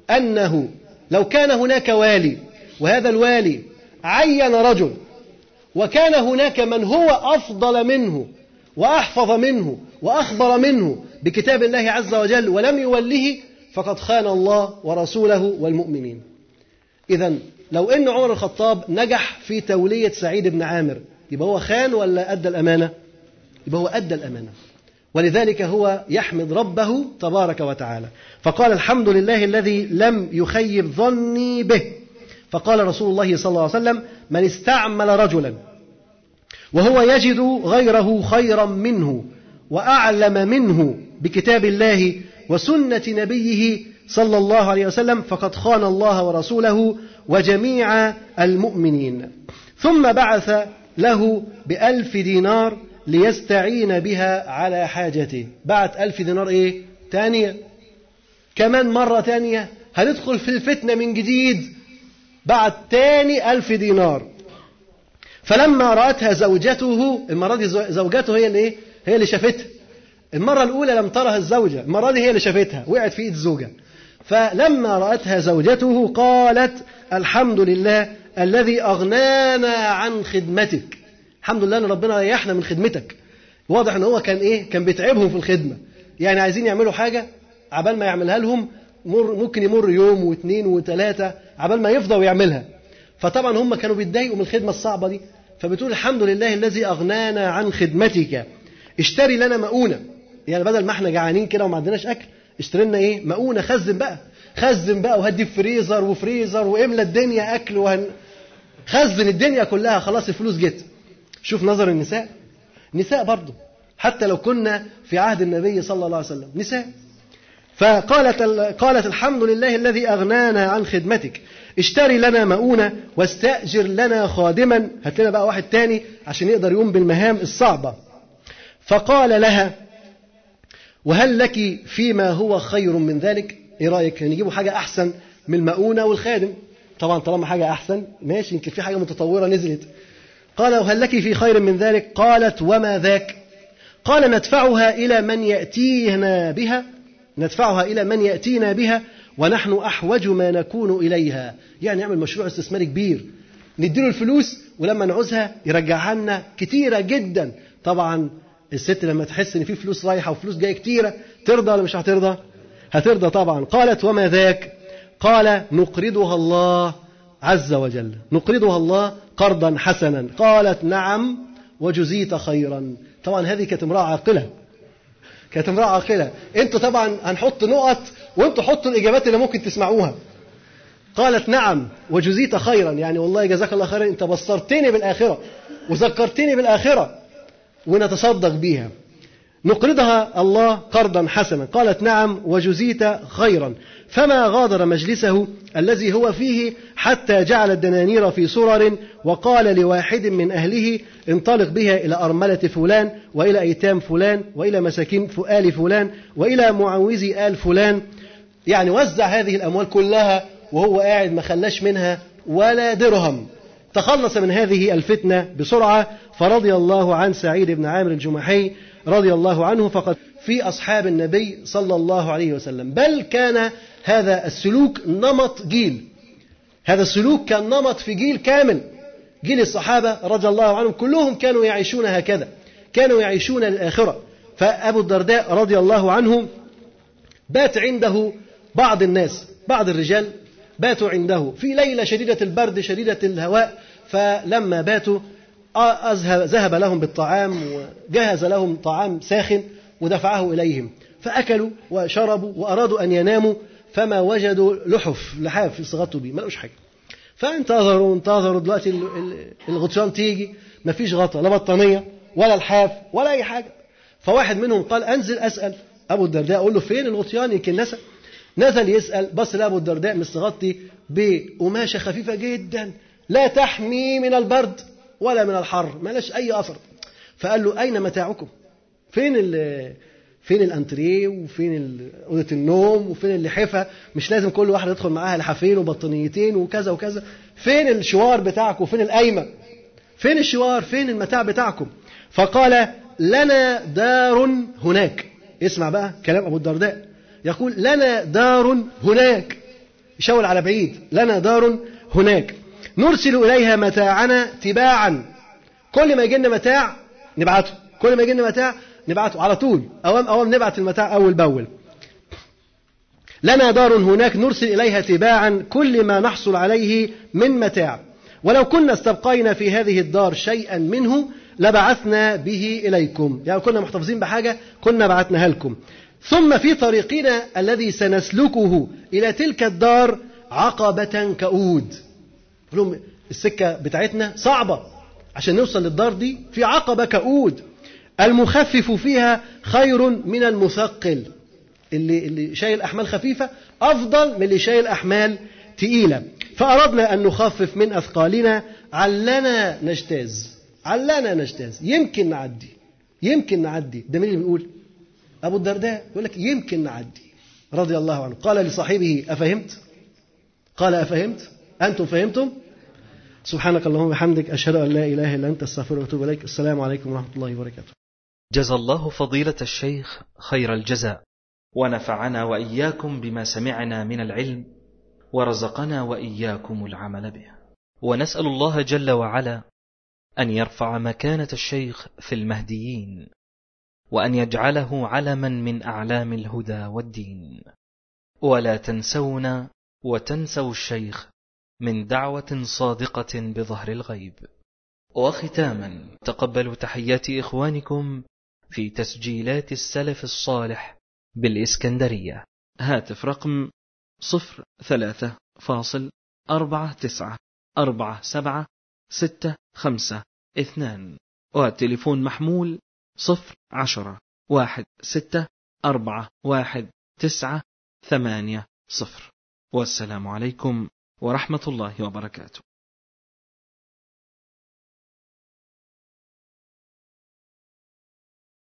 S1: أنه لو كان هناك والي وهذا الوالي عين رجل وكان هناك من هو أفضل منه وأحفظ منه وأخبر منه بكتاب الله عز وجل ولم يوله فقد خان الله ورسوله والمؤمنين. إذا لو أن عمر الخطاب نجح في تولية سعيد بن عامر يبقى هو خان ولا أدى الأمانة؟ يبقى هو أدى الأمانة. ولذلك هو يحمد ربه تبارك وتعالى. فقال الحمد لله الذي لم يخيب ظني به. فقال رسول الله صلى الله عليه وسلم من استعمل رجلا وهو يجد غيره خيرا منه وأعلم منه بكتاب الله وسنة نبيه صلى الله عليه وسلم فقد خان الله ورسوله وجميع المؤمنين. ثم بعث له بألف دينار ليستعين بها على حاجته. بعت ألف دينار إيه؟ تانية. كمان مرة تانية. هندخل في الفتنة من جديد؟ بعد تاني ألف دينار. فلما رأتها زوجته المرة دي زوجته هي اللي إيه؟ هي اللي شافتها. المرة الأولى لم ترها الزوجة المرة دي هي اللي شافتها وقعت في إيد الزوجة. فلما رأتها زوجته قالت الحمد لله الذي أغنانا عن خدمتك. الحمد لله أن ربنا ريحنا من خدمتك. واضح أن هو كان إيه؟ كان بيتعبهم في الخدمة. يعني عايزين يعملوا حاجة؟ عبال ما يعملها لهم مر ممكن يمر يوم واثنين وثلاثة عبال ما يفضى ويعملها فطبعا هم كانوا بيتضايقوا من الخدمة الصعبة دي. فبتقول الحمد لله الذي أغنانا عن خدمتك. اشتري لنا مؤونة. يعني بدل ما إحنا جعانين كده وما عندناش أكل اشتري لنا إيه؟ مؤونة خزن بقى. خزن بقى وهدي فريزر وفريزر واملى الدنيا أكل وهن خزن الدنيا كلها. خلاص الفلوس جت. شوف نظر النساء. نساء برضه حتى لو كنا في عهد النبي صلى الله عليه وسلم. نساء. فقالت قالت الحمد لله الذي أغنانا عن خدمتك. اشتري لنا مؤونة واستأجر لنا خادما. هات لنا بقى واحد تاني عشان يقدر يقوم بالمهام الصعبة. فقال لها وهل لك فيما هو خير من ذلك؟ إيه رأيك نجيبوا حاجة أحسن من المؤونة والخادم؟ طبعا طالما حاجة أحسن ماشي يمكن في حاجة متطورة نزلت. قال وهل لك في خير من ذلك؟ قالت وما ذاك؟ قال ندفعها إلى من يأتينا بها ندفعها إلى من يأتينا بها ونحن أحوج ما نكون إليها. يعني نعمل مشروع استثماري كبير. نديله الفلوس ولما نعوزها يرجعها لنا كتيرة جدا. طبعا الست لما تحس إن في فلوس رايحة وفلوس جاية كتيرة ترضى ولا مش هترضى؟ هترضى طبعا. قالت وما ذاك؟ قال نقرضها الله عز وجل نقرضها الله قرضا حسنا. قالت نعم وجزيت خيرا. طبعا هذه كانت امرأة عاقلة. كانت امرأة عاقلة. أنتوا طبعا هنحط نقط وانتوا حطوا الإجابات اللي ممكن تسمعوها. قالت نعم وجزيت خيرا. يعني والله جزاك الله خيرا انت بصرتني بالآخرة. وذكرتني بالآخرة. ونتصدق بيها نقرضها الله قرضا حسنا. قالت نعم وجزيت خيرا. فما غادر مجلسه الذي هو فيه حتى جعل الدنانير في سرر وقال لواحد من أهله انطلق بها إلى أرملة فلان وإلى أيتام فلان وإلى مساكين آل فلان وإلى معوزي آل فلان. يعني وزع هذه الأموال كلها وهو قاعد ما خلاش منها ولا درهم. تخلص من هذه الفتنة بسرعة فرضي الله عن سعيد بن عامر الجمحي رضي الله عنه فقد في أصحاب النبي صلى الله عليه وسلم. بل كان هذا السلوك نمط جيل. هذا السلوك كان نمط في جيل كامل. جيل الصحابة رضي الله عنهم كلهم كانوا يعيشون هكذا كانوا يعيشون للآخرة فأبو الدرداء رضي الله عنه بات عنده بعض الناس بعض الرجال باتوا عنده في ليلة شديدة البرد شديدة الهواء. فلما باتوا ذهب لهم بالطعام وجهز لهم طعام ساخن ودفعه إليهم. فأكلوا وشربوا وأرادوا أن يناموا فما وجدوا لحف لحاف يصغطوا بيه ما لقوش حاجة. فانتظروا انتظروا دلوقتي الغطيان تيجي ما فيش غطا لا بطانية ولا الحاف ولا أي حاجة. فواحد منهم قال أنزل أسأل. أبو الدرداء أقول له فين الغطيان؟ يمكن نسى نزل يسأل بص لأبو الدرداء مستغطي بقماشة خفيفة جدا. لا تحمي من البرد ولا من الحر ما لش أي أثر. فقال له أين متاعكم؟ فين ال فين الأنتريه وفين أوضة النوم وفين اللحفه مش لازم كل واحد يدخل معاها لحافين وبطانيتين وكذا وكذا. فين الشوار بتاعكم؟ فين القايمة؟ فين الشوار؟ فين المتاع بتاعكم؟ فقال لنا دار هناك. اسمع بقى كلام أبو الدرداء. يقول لنا دار هناك. يشاور على بعيد لنا دار هناك. نرسل إليها متاعنا تباعا. كل ما يجي لنا متاع نبعته. كل ما يجي لنا متاع نبعته. على طول. أوام أوام نبعت المتاع أول بأول. لنا دار هناك نرسل إليها تباعا كل ما نحصل عليه من متاع. ولو كنا استبقينا في هذه الدار شيئا منه لبعثنا به إليكم. يعني كنا محتفظين بحاجة كنا بعثناها لكم. ثم في طريقنا الذي سنسلكه إلى تلك الدار عقبة كؤود لهم السكة بتاعتنا صعبة. عشان نوصل للدار دي في عقبة كؤود المخفف فيها خير من المثقل. اللي, اللي شايل أحمال خفيفة أفضل من اللي شايل أحمال تقيلة. فأردنا أن نخفف من أثقالنا. علنا نجتاز. علنا نجتاز. يمكن نعدي. يمكن نعدي. ده مين اللي بيقول؟ أبو الدرداء. يقول لك يمكن نعدي. رضي الله عنه. قال لصاحبه أفهمت؟ قال أفهمت؟ أنتم فهمتم؟ سبحانك اللهم وبحمدك أشهد أن لا إله إلا أنت أستغفرك وأتوب إليك. السلام عليكم ورحمة الله وبركاته.
S2: جزى الله فضيلة الشيخ خير الجزاء. ونفعنا وإياكم بما سمعنا من العلم ورزقنا وإياكم العمل به. ونسأل الله جل وعلا أن يرفع مكانة الشيخ في المهديين وأن يجعله علما من أعلام الهدى والدين. ولا تنسونا وتنسوا الشيخ من دعوة صادقة بظهر الغيب. وختاما تقبلوا تحيات إخوانكم في تسجيلات السلف الصالح بالإسكندرية. هاتف رقم صفر ثلاثة فاصل أربعة تسعة أربعة سبعة ستة خمسة اثنان. والتليفون محمول صفر عشرة واحد ستة أربعة واحد تسعة ثمانية صفر. والسلام عليكم ورحمة الله وبركاته.